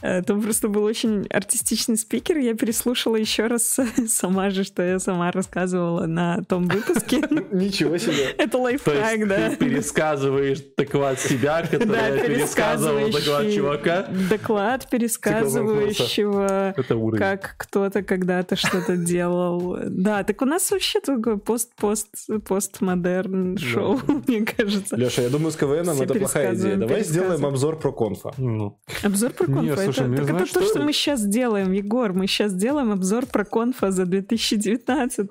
Э, Там просто был очень артистичный спикер. Я переслушала еще раз сама же, что я сама рассказывала на том выпуске. Ничего себе. Это То лайфхак, да. ты пересказываешь доклад себя, который пересказывал доклад чувака. доклад пересказывающего, уровень. как кто-то когда-то что-то делал. Да, так у нас вообще такой пост-пост постмодерн шоу, мне кажется. Леша, я думаю, с КВНом это плохая идея. Давай сделаем обзор про конфа. Обзор про конфа. Слушай, это, так знаешь, это то, что- что мы сейчас делаем, Егор. Мы сейчас делаем обзор про конфа за 2019.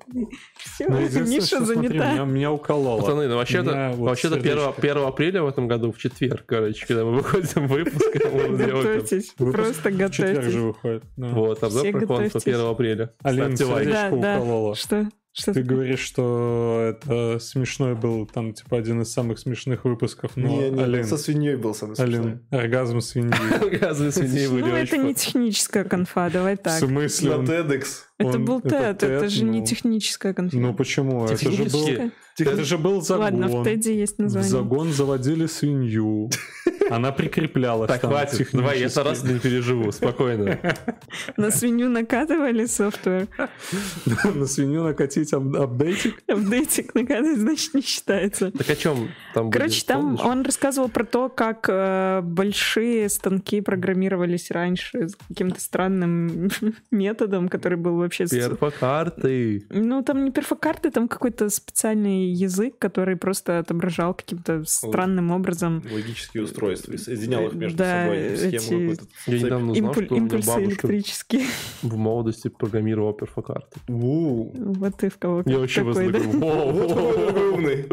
Все, ну, Миша что, смотри, занята. меня, меня укололо. Пацаны, ну вообще-то, вот вообще-то 1, сердечко. 1 апреля в этом году, в четверг, короче, когда мы выходим выпуск, там- Готовьтесь, просто В четверг же готовьтесь. выходит. Вот, обзор про конфа готовьтесь. 1 апреля. Алин, Ставьте лайк. сердечко Да, да. укололо. Что? Что Ты говоришь, что это смешной был, там, типа, один из самых смешных выпусков, но, Не, не, Алин, со свиньей был самый смешной. Алин, оргазм свиньи. Оказывается, свиней были Ну, это не техническая конфа, давай В так. смысле? На TEDx. Это был TED, это же не ну, техническая конфа. Ну почему? Это же был, Это же был загон. Ладно, в TED есть В название. загон заводили свинью. Она прикреплялась Так, хватит, давай, я это раз не переживу, спокойно. На свинью накатывали софтвер. На свинью накатить ап- апдейтик. Апдейтик накатывать, значит, не считается. Так о чем там Короче, там он рассказывал про то, как э, большие станки программировались раньше с каким-то странным методом, который был вообще... Перфокарты. Ну, там не перфокарты, там какой-то специальный язык, который просто отображал каким-то странным образом Логические устройства. и Соединял их между Да, собой схему эти- какую-то. Я недавно узнал, импуль- что у меня бабушка электрические. в молодости программировала перфокарты. Вот ты в кого Я вообще умный.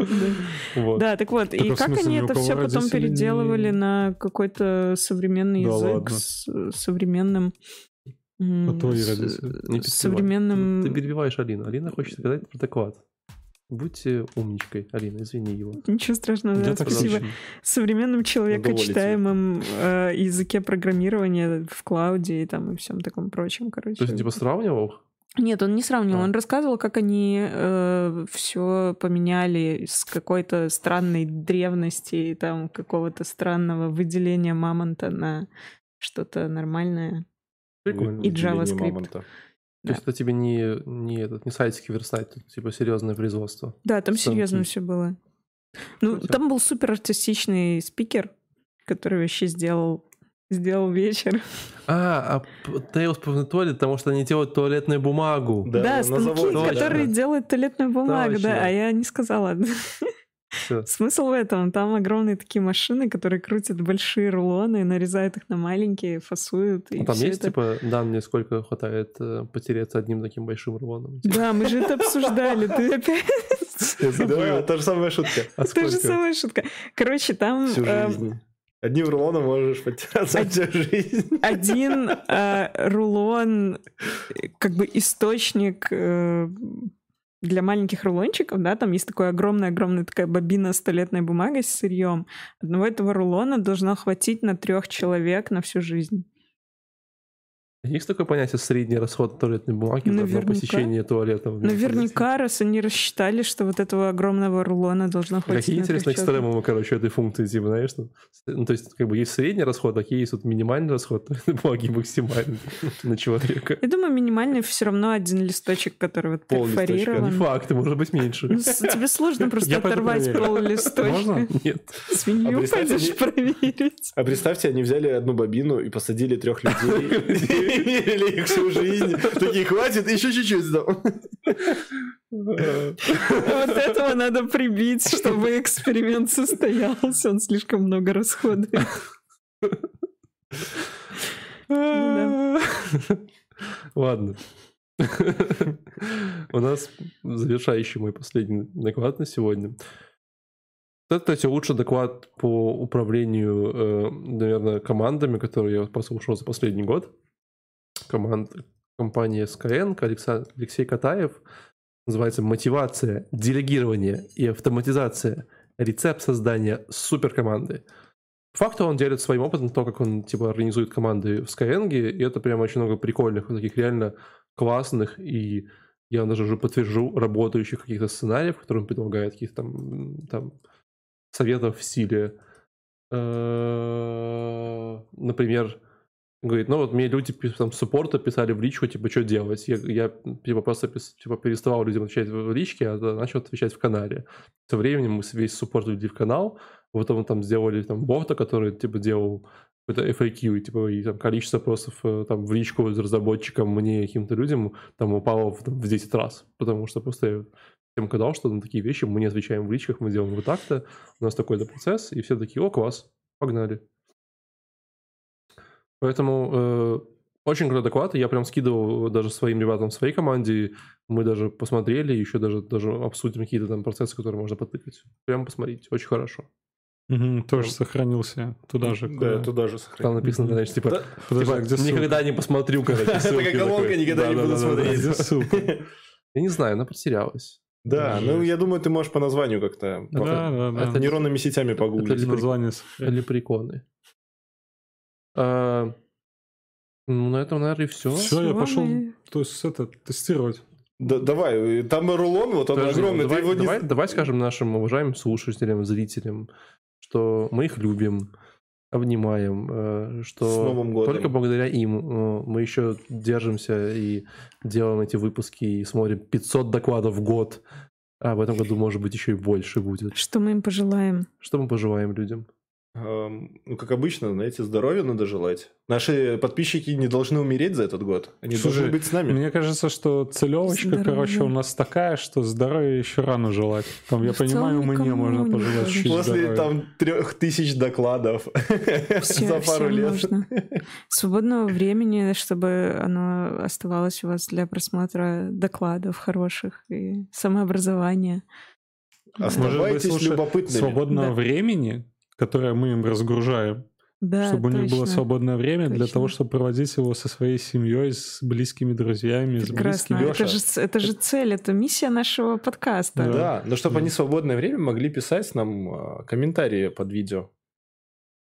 Да, так вот, и как они это все потом переделывали на какой-то современный язык с современным... А родители? Не с современным... Ты перебиваешь Алину. Алина хочет сказать про доклад. Будьте умничкой, Алина, извини его. Ничего страшного, да, спасибо. очень- Современном Удовольствие. человекочитаемом э, языке программирования в клауде и там и всем таком прочем, короче. То есть, типа, сравнивал? Нет, он не сравнивал, А. он рассказывал, как они все поменяли с какой-то странной древности и там какого-то странного выделения мамонта на что-то нормальное. Прикольно. И JavaScript. мамонта. То есть это тебе не, не, этот, не сайтики верстать, тут типа серьезное производство. Да, там серьезно все было. Ну, Круто. там был супер артистичный спикер, который вообще сделал сделал вечер. А, а Tales of Toilet, потому что они делают туалетную бумагу. Да, на станки, заводе. которые делают туалетную бумагу, Точно. да, а я не сказала. Смысл в этом, там огромные такие машины, которые крутят большие рулоны, нарезают их на маленькие, фасуют. И А там есть, это- типа, данные, сколько хватает э, потереться одним таким большим рулоном? Да, мы же это обсуждали, ты опять... Да, та же самая шутка. А Та же самая шутка. Короче, там Всю э, жизнь. Одним рулоном можешь потеряться всю жизнь. один э, рулон, э, как бы источник э, для маленьких рулончиков, да, там есть такая огромная-огромная такая бобина с туалетной бумагой с сырьем. Одного этого рулона должно хватить на трех человек на всю жизнь. Есть такое понятие средний расход туалетной бумаги Наверняка. посещение туалета? Наверняка, раз они рассчитали, что вот этого огромного рулона должно хватить Какие на интересные экстремумы, короче, этой функции, типа, знаешь, что, ну, то есть, как бы, есть средний расход, а есть вот минимальный расход туалетной бумаги максимальный на человека. Я думаю, минимальный все равно один листочек, который вот Пол листочка. Не перфорирован. факт, может быть меньше. Ну, тебе сложно просто оторвать пол листочка. Можно? Нет. Свинью А пойдешь проверить. А представьте, они взяли одну бобину и посадили трех людей. И мерили их всю жизнь. Такие, хватит, еще чуть-чуть. Вот этого надо прибить, чтобы эксперимент состоялся. Он слишком много расходует. Ладно. У нас завершающий мой последний доклад на сегодня. Это, кстати, лучший доклад по управлению, э, наверное, командами, которые я послушал за последний год. Команд компании Skyeng, Алекса- Алексей Катаев. Называется «Мотивация, делегирование и автоматизация. Рецепт создания суперкоманды». По факту он делит своим опытом то, как он типа организует команды в Skyeng, и это прям очень много прикольных, вот таких реально классных и я даже уже подтвержу работающих каких-то сценариев, которые он предлагает, каких-то там, там советов в стиле, э, например, говорит, ну вот мне люди там суппорта писали в личку, типа, что делать? Я, я типа просто типа, переставал людям отвечать в личке, а начал отвечать в канале. Со временем мы весь суппорт ввели в канал, потом там сделали там бота, который типа делал какой-то FAQ, и, типа, и там количество вопросов э, там в личку разработчикам, мне каким-то людям там упало в, там, в 10 раз, потому что просто я всем сказал, что на такие вещи мы не отвечаем в личках, мы делаем вот так-то, у нас такой-то процесс, и все такие, о, класс, погнали. Поэтому э, очень крутой доклад, я прям скидывал даже своим ребятам в своей команде, мы даже посмотрели, еще даже, даже обсудим какие-то там процессы, которые можно потыкать. Прям посмотрите, очень хорошо. Мгм, Тоже сохранился туда же. Да, куда- туда же Там сохранил. написано, знаешь, типа, Да. Подожди, типа, а где ссылка? никогда не посмотрю, короче, Такая ссылки колонка, никогда не буду смотреть. Где ссылка? Я не знаю, она потерялась. Да, ну я думаю, ты можешь по названию как-то по- Да, да, да. это нейронными сетями погуглить. это Название. Лепреконы. А, ну, на этом, наверное, и все. Все, я пошел мы- то есть это тестировать. Да, давай, там рулон, вот он огромный, давай, его не... давай, давай скажем нашим уважаемым слушателям, зрителям, что мы их любим, обнимаем, э, что С Новым годом. только благодаря им э, мы еще держимся и делаем эти выпуски и смотрим 500 докладов в год, а в этом году, может быть, еще и больше будет. Что мы им пожелаем? Что мы пожелаем людям? Ну, как обычно, знаете, здоровья надо желать. Наши подписчики не должны умереть за этот год. Они Слушай, должны быть с нами. Мне кажется, что целевочка, Здоровья. короче, у нас такая, что здоровья еще рано желать. Там, я В понимаю, мне можно не пожелать чуть После здоровья. там трех тысяч докладов Все, за пару всем лет. нужно. Свободного времени, чтобы оно оставалось у вас для просмотра докладов хороших и самообразования. Может быть, Оставайтесь слушай, любопытными. свободного Да. времени, которое мы им разгружаем, Да, чтобы у них было точно. свободное время для Точно. того, чтобы проводить его со своей семьей, с близкими друзьями, с Прекрасно. близкими. Это же, это же цель, это миссия нашего подкаста. Да. Да, но чтобы Да. они свободное время могли писать нам э, комментарии под видео.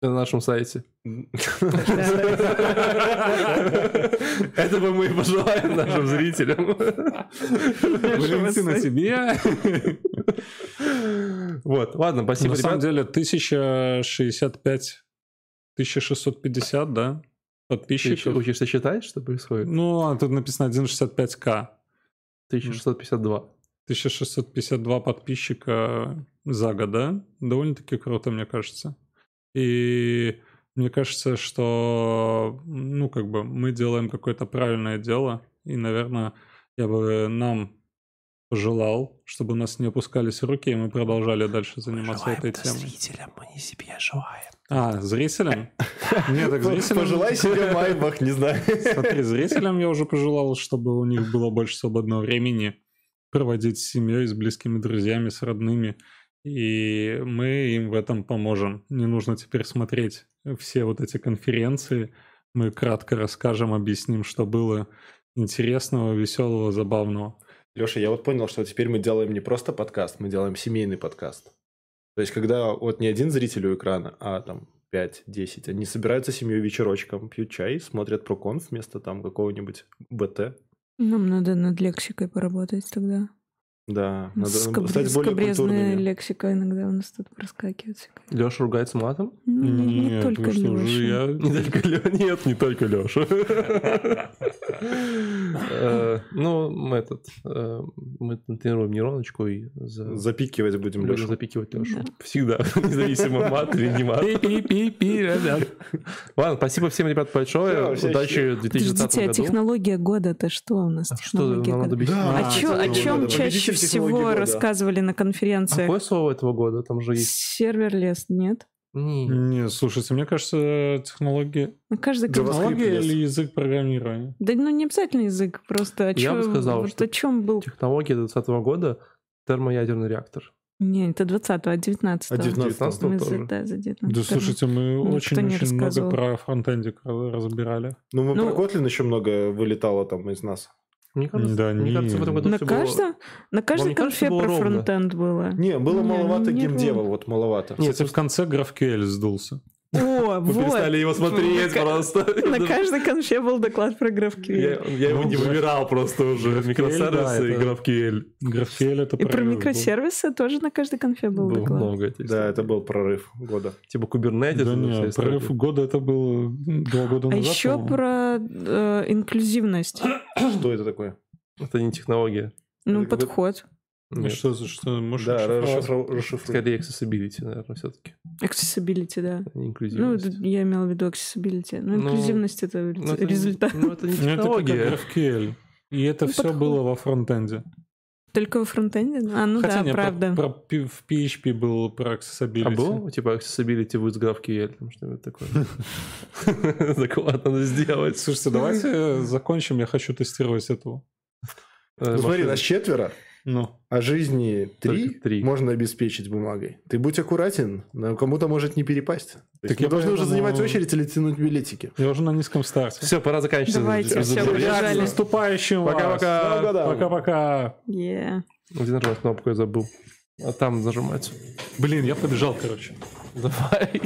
На нашем сайте. Это бы мы и пожелаем нашим зрителям. Валентина, тебе. Вот, ладно, спасибо, На самом ребят. деле 1065, 1650, да, Ты еще подписчиков. учишься считать, что происходит? Ну, а тут написано 165к. 1652. 1652 подписчика за год, да? Довольно-таки круто, мне кажется. И Мне кажется, что, ну, как бы мы делаем какое-то правильное дело, и, наверное, я бы нам пожелал, чтобы у нас не опускались руки, и мы продолжали дальше заниматься этой темой. зрителям, мы не себе желаем. А, зрителям? Нет, так зрителям... Пожелай себе майбах, не знаю. Смотри, зрителям я уже пожелал, чтобы у них было больше свободного времени проводить с семьей, с близкими друзьями, с родными. И мы им в этом поможем. Не нужно теперь смотреть все вот эти конференции. Мы кратко расскажем, объясним, что было интересного, веселого, забавного. Леша, я вот понял, что теперь мы делаем не просто подкаст, мы делаем семейный подкаст. То есть, когда вот не один зритель у экрана, а там 5-10, они собираются семьей вечерочком, пьют чай, смотрят про конф вместо там какого-нибудь БТ. Нам надо над лексикой поработать тогда. Да, надо Скабре- стать более скабрезная культурными. лексика иногда у нас тут проскакивает. Леша ругается матом? Ну, не, не Нет, только вы что же, Лёша. я- Не только Лё- Нет, не только Леша. Э, Ну, мы этот, э, мы тренируем нейроночку и за- Запикивать будем Лешу. запикивать Лешу. Да. Всегда, независимо мат или не мат. Ладно, спасибо всем, ребят, большое. Удачи в 2020 Подождите, а году. технология года-то что у нас? Что надо А, о чем чаще всего года. рассказывали на А конференциях? Какое слово этого года? Там же есть... Серверлес, нет? Не. Не, слушайте, мне кажется, технология... На каждой JavaScript Технология лес. или язык программирования? Да ну не обязательно язык, просто о Я чём, бы сказал, вот что о чем был... Технология 2020 года термоядерный реактор. Не, это 20-го, а 19 А 19 19 Мы за, тоже. да, за 19 Да, слушайте, мы очень-очень много про фронтендик разбирали. Ну, мы Ну- про Kotlin еще много вылетало там из нас. Мне кажется, Да мне не. кажется в этом году На всё было- каждом, на каждой конфе про ровно? фронтенд было. Не, было Не, маловато не геймдева, ровно. вот маловато. Нет, Кстати, в конце GraphQL сдулся. О, Мы вот. перестали его смотреть На просто. На каждой конфе был доклад про Я, GraphQL. я его не Ну, выбирал просто уже. GraphQL, Микросервисы да, и это- GraphQL. GraphQL это И про прорыв был. микросервисы тоже на каждой конфе был Было доклад. много этих Да, это был прорыв года. Типа Kubernetes. Да не, история. прорыв года это был два года А назад. еще по-моему. про э, инклюзивность. Что это такое? Это не технология. Ну, Это как подход. Ну, Нет, Что, за- что, можешь Да, расшифровать? расшифруй. скорее accessibility, наверное, все-таки. Accessibility, да. Не Ну, инклюзивность. д- я имела в виду accessibility. Ну, Ну, инклюзивность это Ну, это не- результат. Ну, это не Ну, это как технология. GraphQL. И это Ну, все подход. было во фронтенде. Только во фронтенде? А, ну Хотя да, не, про- правда. про P- в PHP был про accessibility. А было, типа, accessibility with GraphQL, там что-нибудь такое? Доклад надо сделать. Слушайте, давайте закончим. Я хочу тестировать эту. Э, Ну, смотри, нас четверо, Ну, а жизни три, три. можно обеспечить бумагой. Ты будь аккуратен, но кому-то может не перепасть. То Так мы я должны уже занимать очередь или тянуть билетики. я уже на низком старте. Все, пора заканчивать. Давайте, Друзья, побежали. С наступающим! Пока-пока. Пока-пока. Yeah. Где нажимать кнопку, я забыл. А там нажимать. Блин, я побежал, короче. Давай.